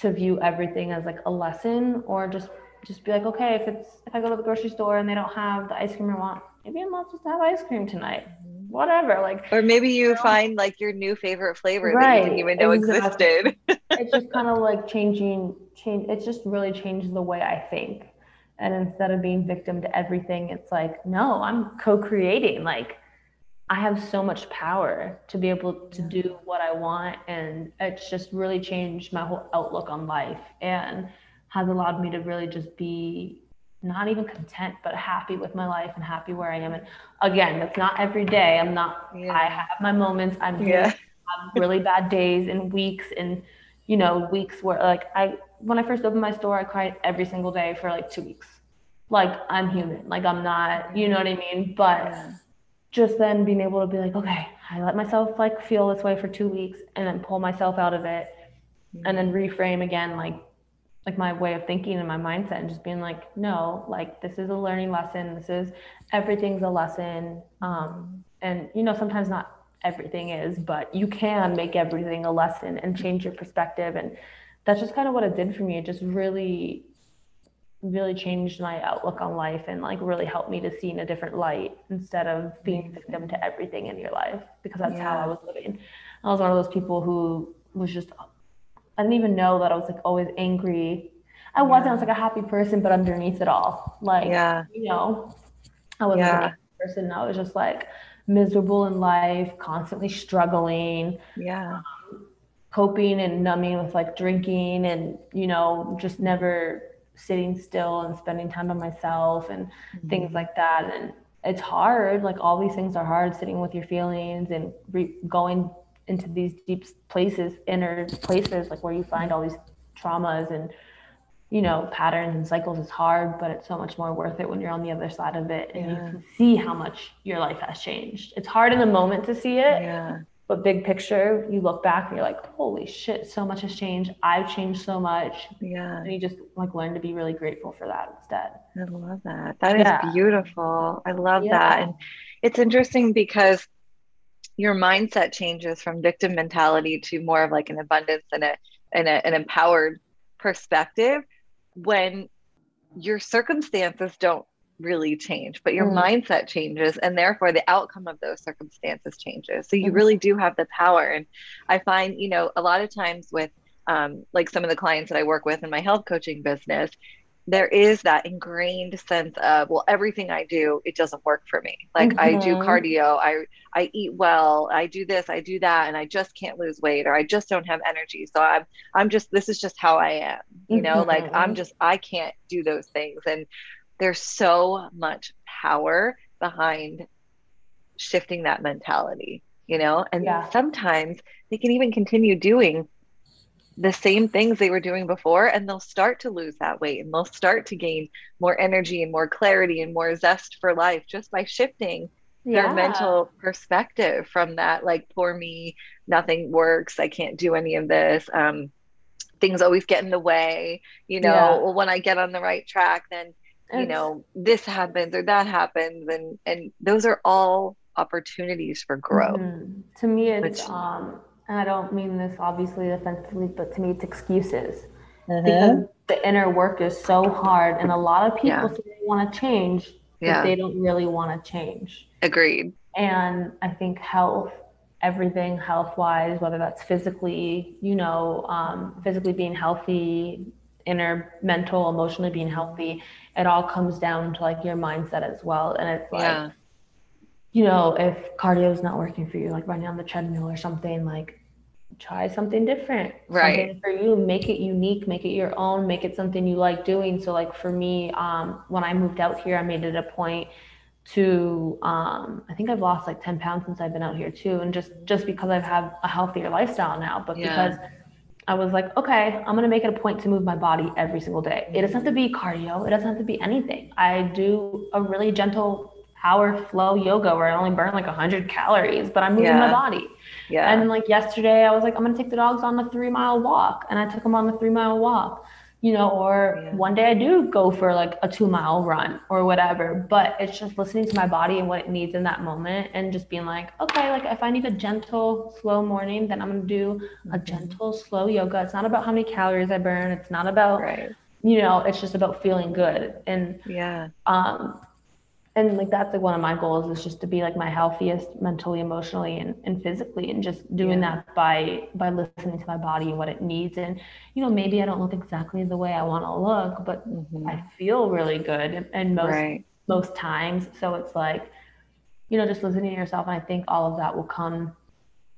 to view everything as like a lesson or just just be like okay if it's if i go to the grocery store and they don't have the ice cream i want maybe i'm not supposed to have ice cream tonight whatever like or maybe you, you know? find like your new favorite flavor right, that you didn't even know exactly. existed it's just kind of like changing change it's just really changed the way i think and instead of being victim to everything it's like no i'm co-creating like I have so much power to be able to do what I want. And it's just really changed my whole outlook on life and has allowed me to really just be not even content, but happy with my life and happy where I am. And again, that's not every day. I'm not, yeah. I have my moments. I'm yeah. really bad days and weeks and, you know, weeks where like I, when I first opened my store, I cried every single day for like two weeks. Like I'm human. Like I'm not, you know what I mean? But yeah just then being able to be like, okay, I let myself like feel this way for two weeks and then pull myself out of it, and then reframe again like like my way of thinking and my mindset and just being like no like this is a learning lesson. This is everything's a lesson. Um and you know sometimes not everything is but you can make everything a lesson and change your perspective. And that's just kind of what it did for me. It just really really changed my outlook on life and like really helped me to see in a different light instead of being victim to everything in your life because that's yeah. how I was living. I was one of those people who was just I didn't even know that I was like always angry. I yeah. wasn't I was like a happy person, but underneath it all, like yeah. you know, I wasn't yeah. a person. I was just like miserable in life, constantly struggling. Yeah. Um, coping and numbing with like drinking and you know just never sitting still and spending time by myself and mm-hmm. things like that and it's hard like all these things are hard sitting with your feelings and re- going into these deep places inner places like where you find all these traumas and you know patterns and cycles is hard but it's so much more worth it when you're on the other side of it and yeah. you can see how much your life has changed it's hard in the moment to see it yeah but big picture, you look back and you're like, holy shit, so much has changed. I've changed so much. Yeah. And you just like learn to be really grateful for that instead. I love that. That yeah. is beautiful. I love that. And it's interesting because your mindset changes from victim mentality to more of like an abundance and a and a, an empowered perspective when your circumstances don't really change, but your mm. mindset changes and therefore the outcome of those circumstances changes. So you mm. really do have the power. And I find, you know, a lot of times with um, like some of the clients that I work with in my health coaching business, there is that ingrained sense of well everything i do it doesn't work for me like mm-hmm. i do mm-hmm. cardio i i eat well i do this i do that and i just can't lose weight or i just don't have energy so i'm i'm just this is just how i am you know mm-hmm. like i'm just i can't do those things and there's so much power behind shifting that mentality, you know? And yeah. sometimes they can even continue doing the same things they were doing before and they'll start to lose that weight and they'll start to gain more energy and more clarity and more zest for life just by shifting yeah. their mental perspective from that like poor me nothing works i can't do any of this um, things always get in the way you know yeah. well, when i get on the right track then you know this happens or that happens and and those are all opportunities for growth mm-hmm. to me it's which, um and i don't mean this obviously offensively but to me it's excuses mm-hmm. because the inner work is so hard and a lot of people yeah. say they want to change but yeah. they don't really want to change agreed and i think health everything health wise whether that's physically you know um, physically being healthy inner mental emotionally being healthy it all comes down to like your mindset as well and it's like yeah. You know if cardio is not working for you like running on the treadmill or something like try something different right something for you make it unique make it your own make it something you like doing so like for me um when i moved out here i made it a point to um i think i've lost like 10 pounds since i've been out here too and just just because i've had a healthier lifestyle now but yeah. because I was like, okay, I'm gonna make it a point to move my body every single day. It doesn't have to be cardio. It doesn't have to be anything. I do a really gentle power flow yoga where I only burn like 100 calories, but I'm moving yeah. my body. Yeah. And like yesterday, I was like, I'm gonna take the dogs on a three mile walk, and I took them on the three mile walk you know, or yeah. one day I do go for like a two mile run or whatever. But it's just listening to my body and what it needs in that moment and just being like, okay, like if I need a gentle, slow morning, then I'm gonna do a mm-hmm. gentle, slow yoga. It's not about how many calories I burn. It's not about, right. you know, it's just about feeling good. And yeah. Um, and like that's like one of my goals is just to be like my healthiest mentally emotionally and, and physically and just doing yeah. that by by listening to my body and what it needs and you know maybe i don't look exactly the way i want to look but mm-hmm. i feel really good and most right. most times so it's like you know just listening to yourself and i think all of that will come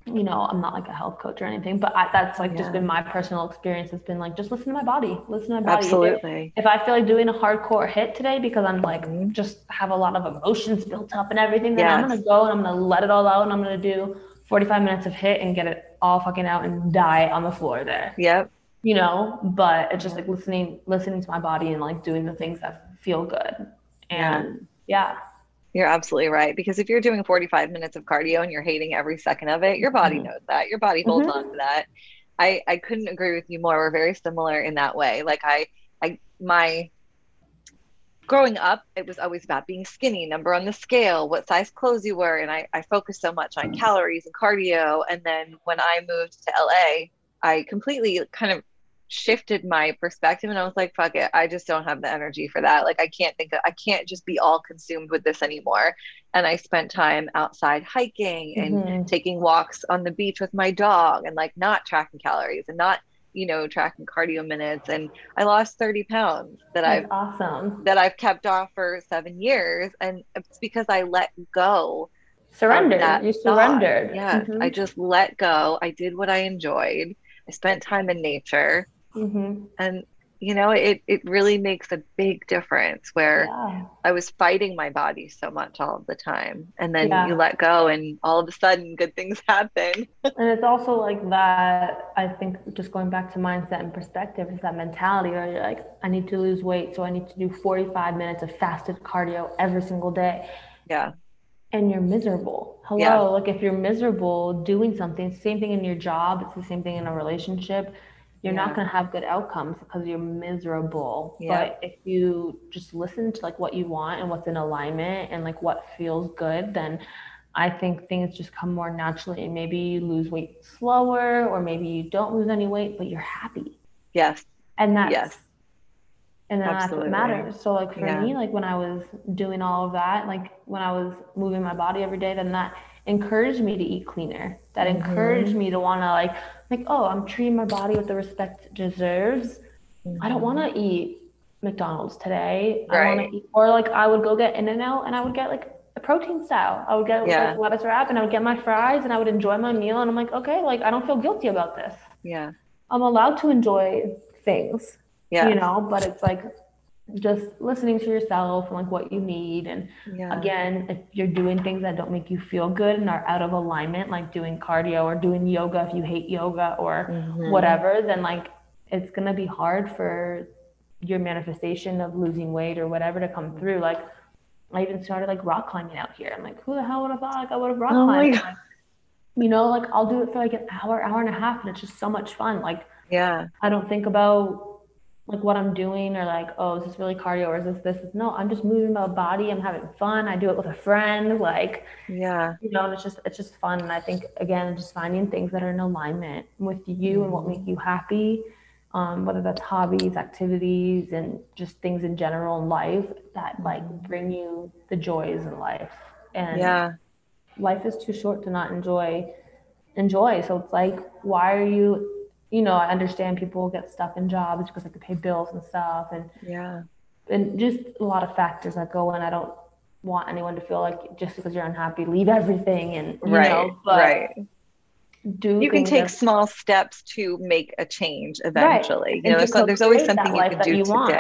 you know, I'm not like a health coach or anything, but I, that's like yeah. just been my personal experience. It's been like, just listen to my body, listen to my body. Absolutely. If, if I feel like doing a hardcore HIIT today because I'm like, mm-hmm. just have a lot of emotions built up and everything, then yes. I'm going to go and I'm going to let it all out and I'm going to do 45 minutes of HIIT and get it all fucking out and die on the floor there. Yep. You know, but it's just like listening, listening to my body and like doing the things that feel good. And yeah. yeah you're absolutely right. Because if you're doing 45 minutes of cardio and you're hating every second of it, your body mm-hmm. knows that. Your body holds mm-hmm. on to that. I I couldn't agree with you more. We're very similar in that way. Like I I my growing up, it was always about being skinny, number on the scale, what size clothes you were. And I, I focused so much on calories and cardio. And then when I moved to LA, I completely kind of shifted my perspective and I was like, fuck it. I just don't have the energy for that. Like I can't think of, I can't just be all consumed with this anymore. And I spent time outside hiking and mm-hmm. taking walks on the beach with my dog and like not tracking calories and not you know, tracking cardio minutes and I lost 30 pounds that That's I've awesome. that I've kept off for seven years. And it's because I let go. Surrendered. You surrendered. Thought. Yeah. Mm-hmm. I just let go. I did what I enjoyed. I spent time in nature. Mm-hmm. And you know it it really makes a big difference where yeah. i was fighting my body so much all the time and then yeah. you let go and all of a sudden good things happen and it's also like that i think just going back to mindset and perspective is that mentality where you're like i need to lose weight so i need to do 45 minutes of fasted cardio every single day yeah and you're miserable hello yeah. like if you're miserable doing something same thing in your job it's the same thing in a relationship you're yeah. not going to have good outcomes because you're miserable yeah. but if you just listen to like what you want and what's in alignment and like what feels good then i think things just come more naturally and maybe you lose weight slower or maybe you don't lose any weight but you're happy yes and that's yes and then Absolutely. that's what matters so like for yeah. me like when i was doing all of that like when i was moving my body every day then that encouraged me to eat cleaner that mm-hmm. encouraged me to want to like like oh i'm treating my body with the respect it deserves mm-hmm. i don't want to eat mcdonald's today right. i want to eat or like i would go get In-N-Out and i would get like a protein style i would get yeah. like lettuce wrap and i would get my fries and i would enjoy my meal and i'm like okay like i don't feel guilty about this yeah i'm allowed to enjoy things yeah you know but it's like just listening to yourself and like what you need. And yeah. again if you're doing things that don't make you feel good and are out of alignment like doing cardio or doing yoga if you hate yoga or mm-hmm. whatever then like it's going to be hard for your manifestation of losing weight or whatever to come through. Like i even started like rock climbing out here. I'm like who the hell would have thought like i would have rock oh climbed? Like, you know like i'll do it for like an hour hour and a half and it's just so much fun. Like yeah. I don't think about like what I'm doing or like, oh, is this really cardio or is this this? No, I'm just moving my body. I'm having fun. I do it with a friend. Like, yeah, you know, it's just it's just fun. And I think again, just finding things that are in alignment with you mm-hmm. and what mm-hmm. make you happy, um, whether that's hobbies, activities, and just things in general in life that like mm-hmm. bring you the joys in life. And yeah, life is too short to not enjoy enjoy. So it's like, why are you you know, I understand people get stuck in jobs because they can pay bills and stuff, and yeah, and just a lot of factors that go in. I don't want anyone to feel like just because you're unhappy, leave everything and you right, know, but right. Do you can take that, small steps to make a change eventually. Right. You know, there's, there's always something you can do you today. Want.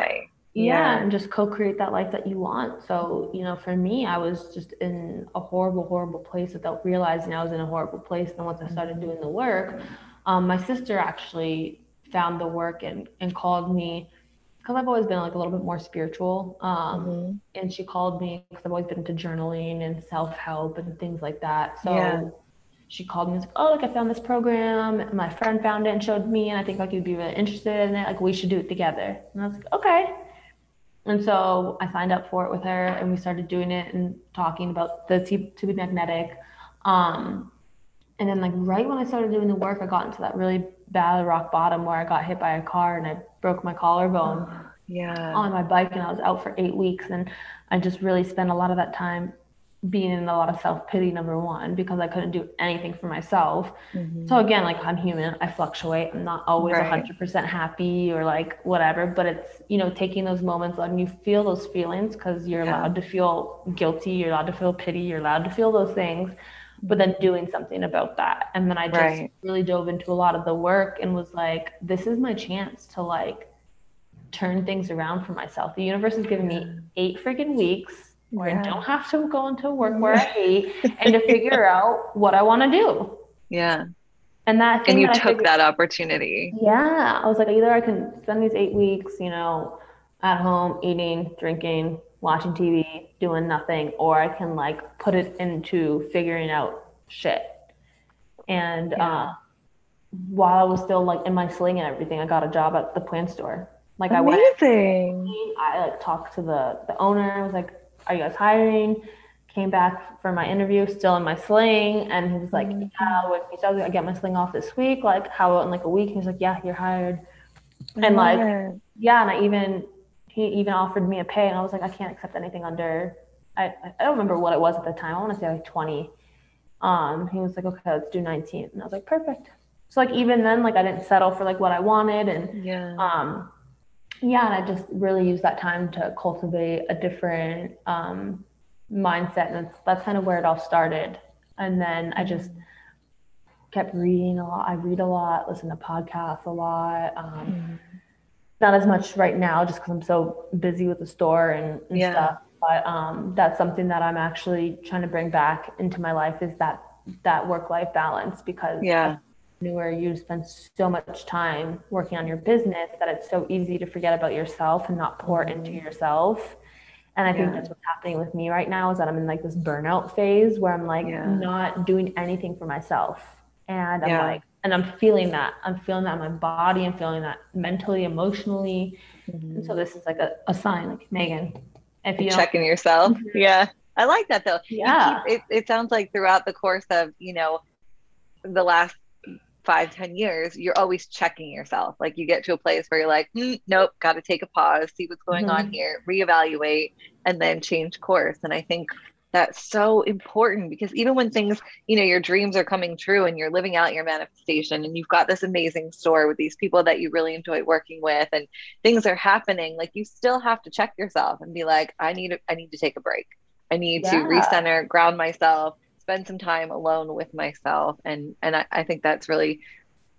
Yeah, yeah, and just co-create that life that you want. So, you know, for me, I was just in a horrible, horrible place without realizing I was in a horrible place. And once I started doing the work, um, my sister actually found the work and, and called me because I've always been like a little bit more spiritual. Um, mm-hmm. And she called me because I've always been into journaling and self help and things like that. So yeah. she called me and was like, Oh, like I found this program. My friend found it and showed me. And I think like you'd be really interested in it. Like we should do it together. And I was like, Okay. And so I signed up for it with her and we started doing it and talking about the to, to be magnetic. Um, and then like right when I started doing the work, I got into that really bad rock bottom where I got hit by a car and I broke my collarbone. Oh, yeah. On my bike and I was out for eight weeks and I just really spent a lot of that time being in a lot of self pity number one because I couldn't do anything for myself. Mm-hmm. So again, like I'm human, I fluctuate. I'm not always right. 100% happy or like whatever, but it's you know taking those moments letting you feel those feelings because you're yeah. allowed to feel guilty, you're allowed to feel pity, you're allowed to feel those things but then mm-hmm. doing something about that. And then I just right. really dove into a lot of the work and was like, this is my chance to like turn things around for myself. The universe has given me eight freaking weeks where yeah. I don't have to go into work where I mm-hmm. hate and to figure out what I want to do. Yeah. And that and you that took figured, that opportunity. Yeah. I was like, either I can spend these eight weeks, you know, at home eating, drinking, watching TV, doing nothing, or I can like put it into figuring out shit. And yeah. uh, while I was still like in my sling and everything, I got a job at the plant store. Like Amazing. I went, I like talked to the the owner. I was like, "Are you guys hiring?" Came back for my interview, still in my sling, and he was like, mm-hmm. "Yeah, with me, so I get my sling off this week. Like, how in like a week?" He was like, "Yeah, you're hired." And like, yeah, and I even he even offered me a pay, and I was like, I can't accept anything under. I I don't remember what it was at the time. I want to say like twenty. Um, he was like, okay, let's do nineteen, and I was like, perfect. So like even then, like I didn't settle for like what I wanted, and yeah, um, yeah, and I just really used that time to cultivate a different um mindset, and that's, that's kind of where it all started. And then I just kept reading a lot. I read a lot, listen to podcasts a lot. Um, mm-hmm not as much right now just because I'm so busy with the store and, and yeah. stuff. But um, that's something that I'm actually trying to bring back into my life is that that work life balance because yeah newer you spend so much time working on your business that it's so easy to forget about yourself and not pour mm-hmm. into yourself and i think yeah. that's what's happening with me right now is that i'm in like this burnout phase where i'm like yeah. not doing anything for myself and i'm yeah. like and I'm feeling that. I'm feeling that in my body. I'm feeling that mentally, emotionally. Mm-hmm. And so this is like a, a sign, like Meghan, if you checking yourself. Mm-hmm. Yeah. I like that though. Yeah. Keep, it, it sounds like throughout the course of, you know, the last five, ten years, you're always checking yourself. Like you get to a place where you're like, mm, nope, got to take a pause, see what's going mm-hmm. on here, reevaluate, and then change course. And I think that's so important because even when things, you know, your dreams are coming true and you're living out your manifestation and you've got this amazing store with these people that you really enjoy working with and things are happening, like you still have to check yourself and be like, I need I need to take a break. I need yeah. to recenter, ground myself, spend some time alone with myself. And and I, I think that's really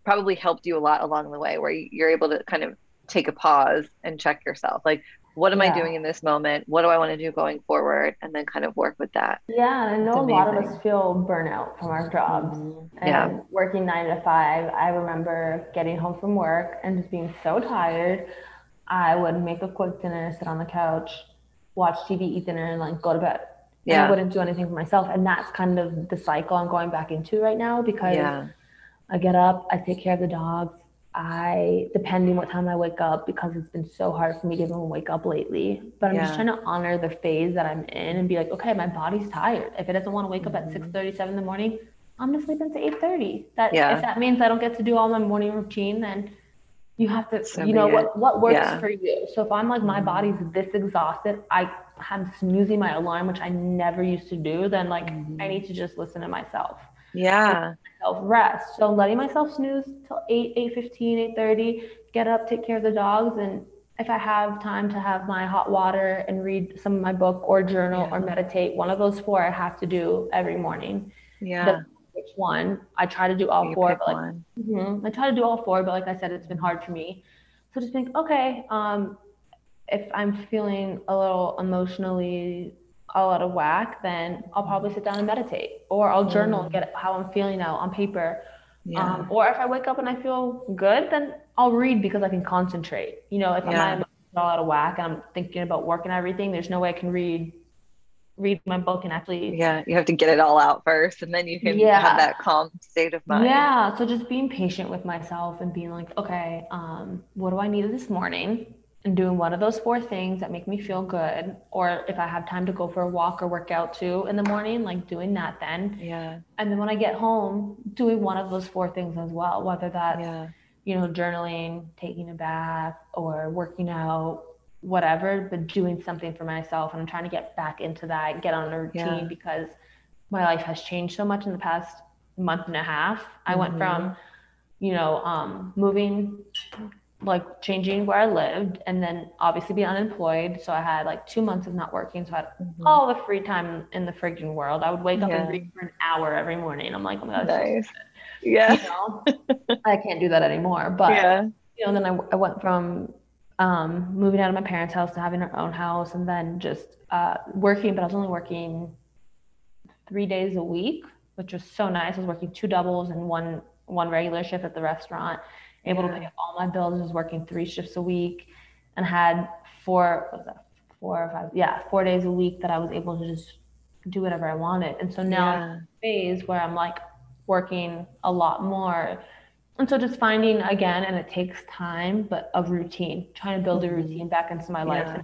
probably helped you a lot along the way where you're able to kind of take a pause and check yourself. Like, what am yeah. I doing in this moment? What do I want to do going forward? And then kind of work with that. Yeah, I know a lot of us feel burnout from our jobs. Mm-hmm. And yeah. working nine to five, I remember getting home from work and just being so tired. I would make a quick dinner, sit on the couch, watch TV, eat dinner, and like go to bed. Yeah. And I wouldn't do anything for myself. And that's kind of the cycle I'm going back into right now because yeah. I get up, I take care of the dogs, I, depending what time I wake up, because it's been so hard for me to even wake up lately. But I'm yeah. just trying to honor the phase that I'm in and be like, okay, my body's tired. If it doesn't want to wake mm-hmm. up at 6 37 in the morning, I'm gonna sleep until 8 30. That yeah. if that means I don't get to do all my morning routine, then you have to, so you know, what, what works yeah. for you. So if I'm like, my body's this exhausted, I am snoozing my alarm, which I never used to do, then like mm-hmm. I need to just listen to myself. Yeah. Myself rest. So letting myself snooze till 8, 8 15, 8 30, get up, take care of the dogs. And if I have time to have my hot water and read some of my book or journal yeah. or meditate, one of those four I have to do every morning. Yeah. which one? I try to do all you four, but like, mm-hmm, I try to do all four, but like I said, it's been hard for me. So just think, okay, um, if I'm feeling a little emotionally all out of whack, then I'll probably sit down and meditate, or I'll journal and get how I'm feeling out on paper. Yeah. Um, or if I wake up and I feel good, then I'll read because I can concentrate. You know, if yeah. I'm all out of whack and I'm thinking about work and everything, there's no way I can read read my book and actually yeah you have to get it all out first and then you can yeah. have that calm state of mind yeah so just being patient with myself and being like okay um, what do i need this morning and doing one of those four things that make me feel good or if i have time to go for a walk or work out too in the morning like doing that then yeah and then when i get home doing one of those four things as well whether that's yeah. you know journaling taking a bath or working out whatever but doing something for myself and i'm trying to get back into that get on a routine yeah. because my life has changed so much in the past month and a half i mm-hmm. went from you know um, moving like changing where I lived and then obviously be unemployed. So I had like two months of not working. So I had mm-hmm. all the free time in the friggin' world. I would wake up and read for an hour every morning. I'm like, oh my God, nice. yeah. You know, I can't do that anymore. But, yeah. you know, then I, I went from um, moving out of my parents' house to having our own house and then just uh, working, but I was only working three days a week, which was so nice. I was working two doubles and one one regular shift at the restaurant able yeah. to pay all my bills, was working three shifts a week and had four, was that, four or five, yeah, four days a week that I was able to just do whatever I wanted. And so now yeah. phase where I'm like working a lot more and so just finding again, and it takes time, but a routine, trying to build a Mm-hmm. routine back into my life. Yeah.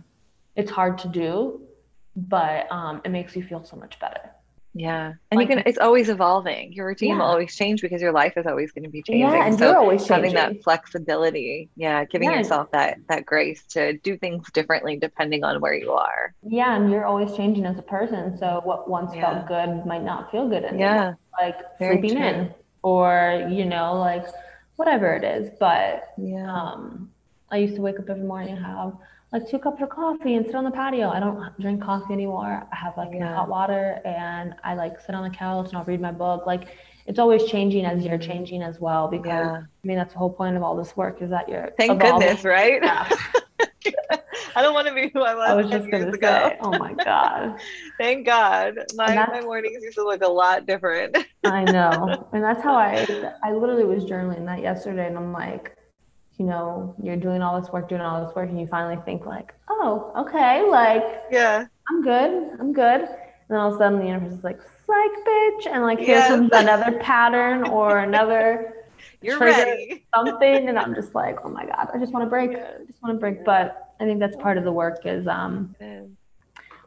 It's hard to do, but um, it makes you feel so much better. Yeah. And Like- you can, it's always evolving. Your routine will always change because your life is always going to be changing. Yeah, and so you're always having that flexibility, yeah, giving Yeah. yourself that that grace to do things differently depending on where you are. Yeah, and you're always changing as a person. So what once Yeah. felt good might not feel good anymore. Yeah. Like Very sleeping true. in, or you know, like whatever it is. But Yeah. um, I used to wake up every morning and have like two cups of coffee and sit on the patio. I don't drink coffee anymore. I have like Yeah. hot water and I like sit on the couch and I'll read my book. Like it's always changing as you're mm-hmm. changing as well. Because Yeah. I mean that's the whole point of all this work is that you're Thank evolving. goodness, right? Yeah. I don't want to be who I was, I was just gonna ago. say, oh my god. Thank God. My my mornings used to look a lot different. I know. And that's how I I literally was journaling that yesterday and I'm like, you know, you're doing all this work, doing all this work, and you finally think like, oh, okay, like yeah. I'm good, I'm good. And then all of a sudden the universe is like, psych bitch, and like here Yes. comes another pattern or another You're ready. something, and I'm just like, oh my god, I just want to break, I just want to break. But I think that's part of the work is um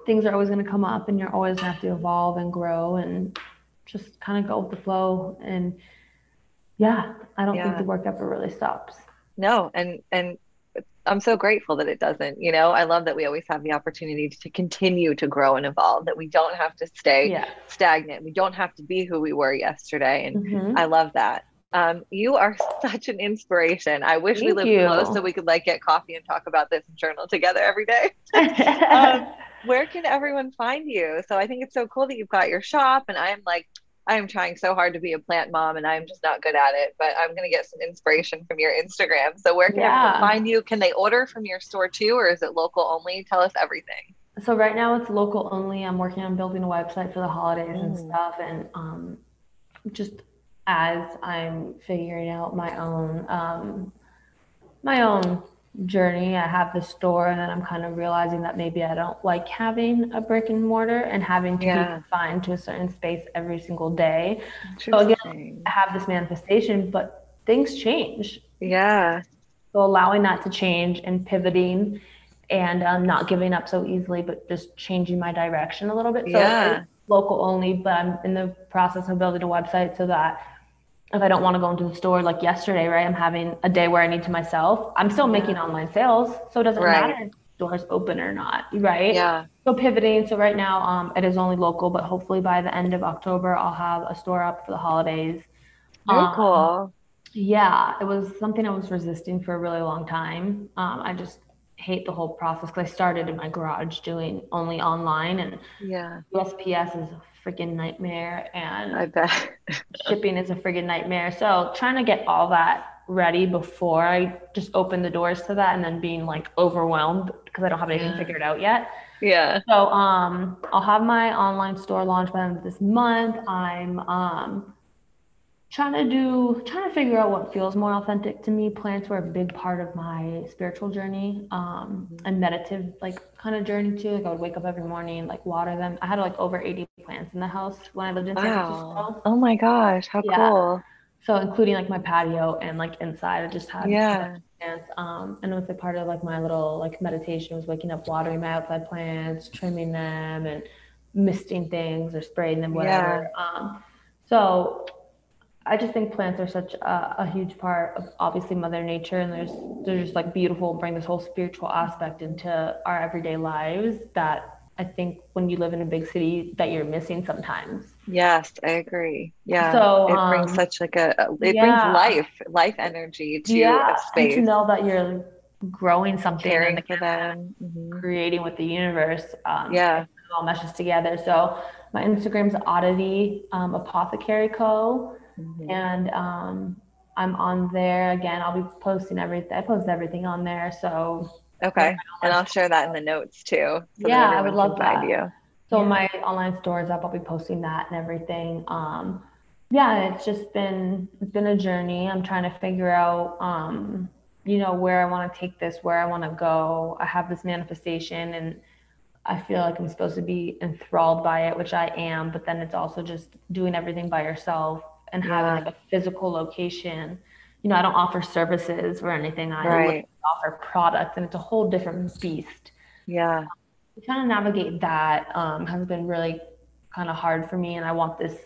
things are always going to come up and you're always going to have to evolve and grow and just kind of go with the flow and yeah i don't think the work ever really stops No, and and I'm so grateful that it doesn't. You know, I love that we always have the opportunity to continue to grow and evolve, that we don't have to stay yeah stagnant. We don't have to be who we were yesterday. And Mhm. I love that. Um, you are such an inspiration. I wish we lived you. close so we could like get coffee and talk about this and journal together every day. um, where can everyone find you? So I think it's so cool that you've got your shop, and I'm like, I am trying so hard to be a plant mom, and I'm just not good at it. But I'm gonna get some inspiration from your Instagram. So where can Yeah. find you? Can they order from your store too, or is it local only? Tell us everything. so right now it's local only i'm working on building a website for the holidays and Mm. stuff and um, just as i'm figuring out my own um, my own journey i have the store and then i'm kind of realizing that maybe i don't like having a brick and mortar and having to Yeah. be confined to a certain space every single day So again- I have this manifestation but things change Yeah. so allowing that to change and pivoting and um, not giving up so easily, but just changing my direction a little bit. So Yeah. local only, but I'm in the process of building a website so that if I don't want to go into the store like yesterday, right, I'm having a day where I need to myself. I'm still making online sales, so it doesn't Right. matter if the door's open or not, right? Yeah. So pivoting. So right now, um, it is only local, but hopefully by the end of October, I'll have a store up for the holidays. Very Um, cool. yeah, it was something I was resisting for a really long time. Um, I just hate the whole process because I started in my garage doing only online, and Yeah. USPS is freaking nightmare, and I bet. shipping is a friggin' nightmare. So trying to get all that ready before I just open the doors to that, and then being like overwhelmed because I don't have anything Yeah. figured out yet. yeah. So um, I'll have my online store launch by the end of this month. I'm um, trying to do, trying to figure out what feels more authentic to me. Plants were a big part of my spiritual journey um, and meditative, like kind of journey too. Like I would wake up every morning, like water them. I had like over 80 plants in the house when I lived in San Wow. Francisco. Oh my gosh. How Yeah. cool. So including like my patio and like inside, I just had Yeah. plants. Um, and it was like part of like my little like meditation was waking up, watering my outside plants, trimming them, and misting things or spraying them, whatever. yeah. Um, so I just think plants are such a, a huge part of obviously Mother Nature, and there's they're just like beautiful, bring this whole spiritual aspect into our everyday lives that I think when you live in a big city that you're missing sometimes. Yes, I agree. Yeah. So, it brings um, such like a, it yeah. brings life, life energy to yeah, a and to know that you're growing something caring and for them. Mhm. creating with the universe. Um, Yeah. it all meshes together. So my Instagram's Oddity um, Apothecary Co. Mhm. And um, I'm on there again. I'll be posting everything. I post everything on there. So Okay. And I'll share that in the notes too. So Yeah, I would love that. you. so Yeah. my online store is up. I'll be posting that and everything. Um, yeah, it's just been it's been a journey. I'm trying to figure out um, you know where I want to take this, where I want to go. I have this manifestation and I feel like I'm supposed to be enthralled by it, which I am, but then it's also just doing everything by yourself and Yeah. having like a physical location. you know, I don't offer services or anything. I right. offer products, and it's a whole different beast. Yeah. Trying to navigate that um, has been really kind of hard for me, and I want this.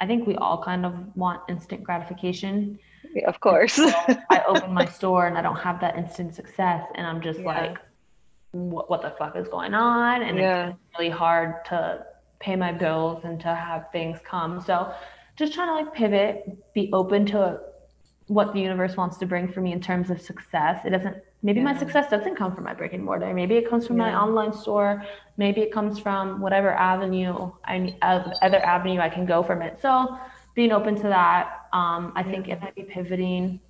I think we all kind of want instant gratification. Yeah, of course. so I open my store and I don't have that instant success, and I'm just yeah. like, what, what the fuck is going on? And yeah. it's really hard to pay my bills and to have things come. So just trying to like pivot, be open to what the universe wants to bring for me in terms of success. It doesn't maybe yeah. my success doesn't come from my brick and mortar. Maybe it comes from yeah. my online store. Maybe it comes from whatever avenue I other avenue I can go from it. So being open to that. Um, I yeah. think it might be pivoting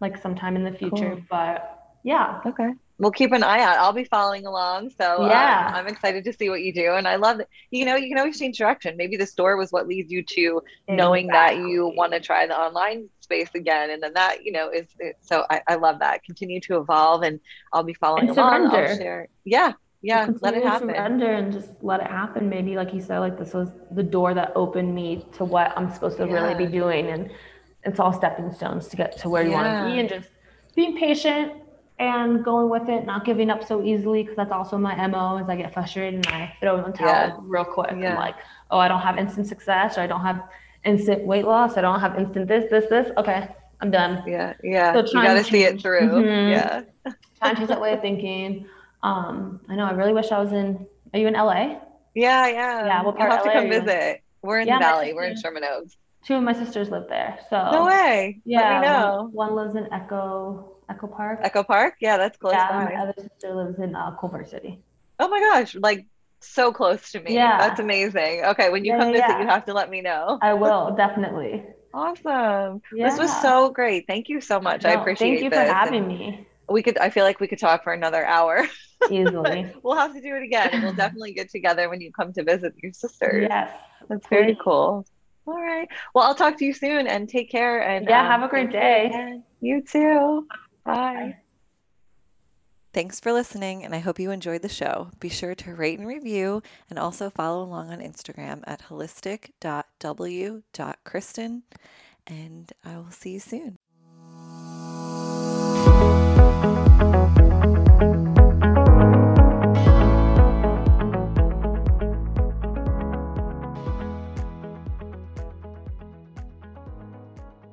like sometime in the future, cool. but yeah. Okay we'll keep an eye out. I'll be following along. So um, yeah, um, I'm excited to see what you do. And I love that, you know, you can always change direction. Maybe the store was what leads you to exactly. knowing that you want to try the online space again. And then that, you know, is it, so I, I love that. Continue to evolve and I'll be following and along. Surrender. I'll share. Yeah. Yeah. Let it happen. Surrender and just let it happen. Maybe like you said, like this was the door that opened me to what I'm supposed to yeah. really be doing. And it's all stepping stones to get to where you want to be and just being patient and going with it, not giving up so easily because that's also my mo. Is I get frustrated and I throw in the towel yeah. real quick. Yeah. I'm like, oh, I don't have instant success, or I don't have instant weight loss. I don't have instant this, this, this. Okay, I'm done. Yeah, yeah. So you got to see it through. Mm-hmm. Yeah. trying to change that way of thinking. Um, I know. I really wish I was in. Are you in LA? Yeah, yeah. Yeah. You'll have to come visit. We're in yeah, the Valley. We're in Sherman Oaks. Two of my sisters live there. So no way. Yeah. Let me know. One, one lives in Echo Echo Park. Echo Park, yeah, that's close yeah, by. My other sister lives in uh, Culver City. Oh my gosh, like so close to me. Yeah, that's amazing. Okay, when you yeah, come visit, yeah. you have to let me know. I will definitely. Awesome. Yeah. This was so great. Thank you so much. No, I appreciate it. Thank you this. for having me. We could. I feel like we could talk for another hour. Easily. we'll have to do it again. We'll definitely get together when you come to visit your sister. Yes. That's very cool. All right. Well, I'll talk to you soon and take care. And yeah, um, have a great day. You too. Bye. Thanks for listening, and I hope you enjoyed the show. Be sure to rate and review, and also follow along on Instagram at holistic.w.kristen. And I will see you soon.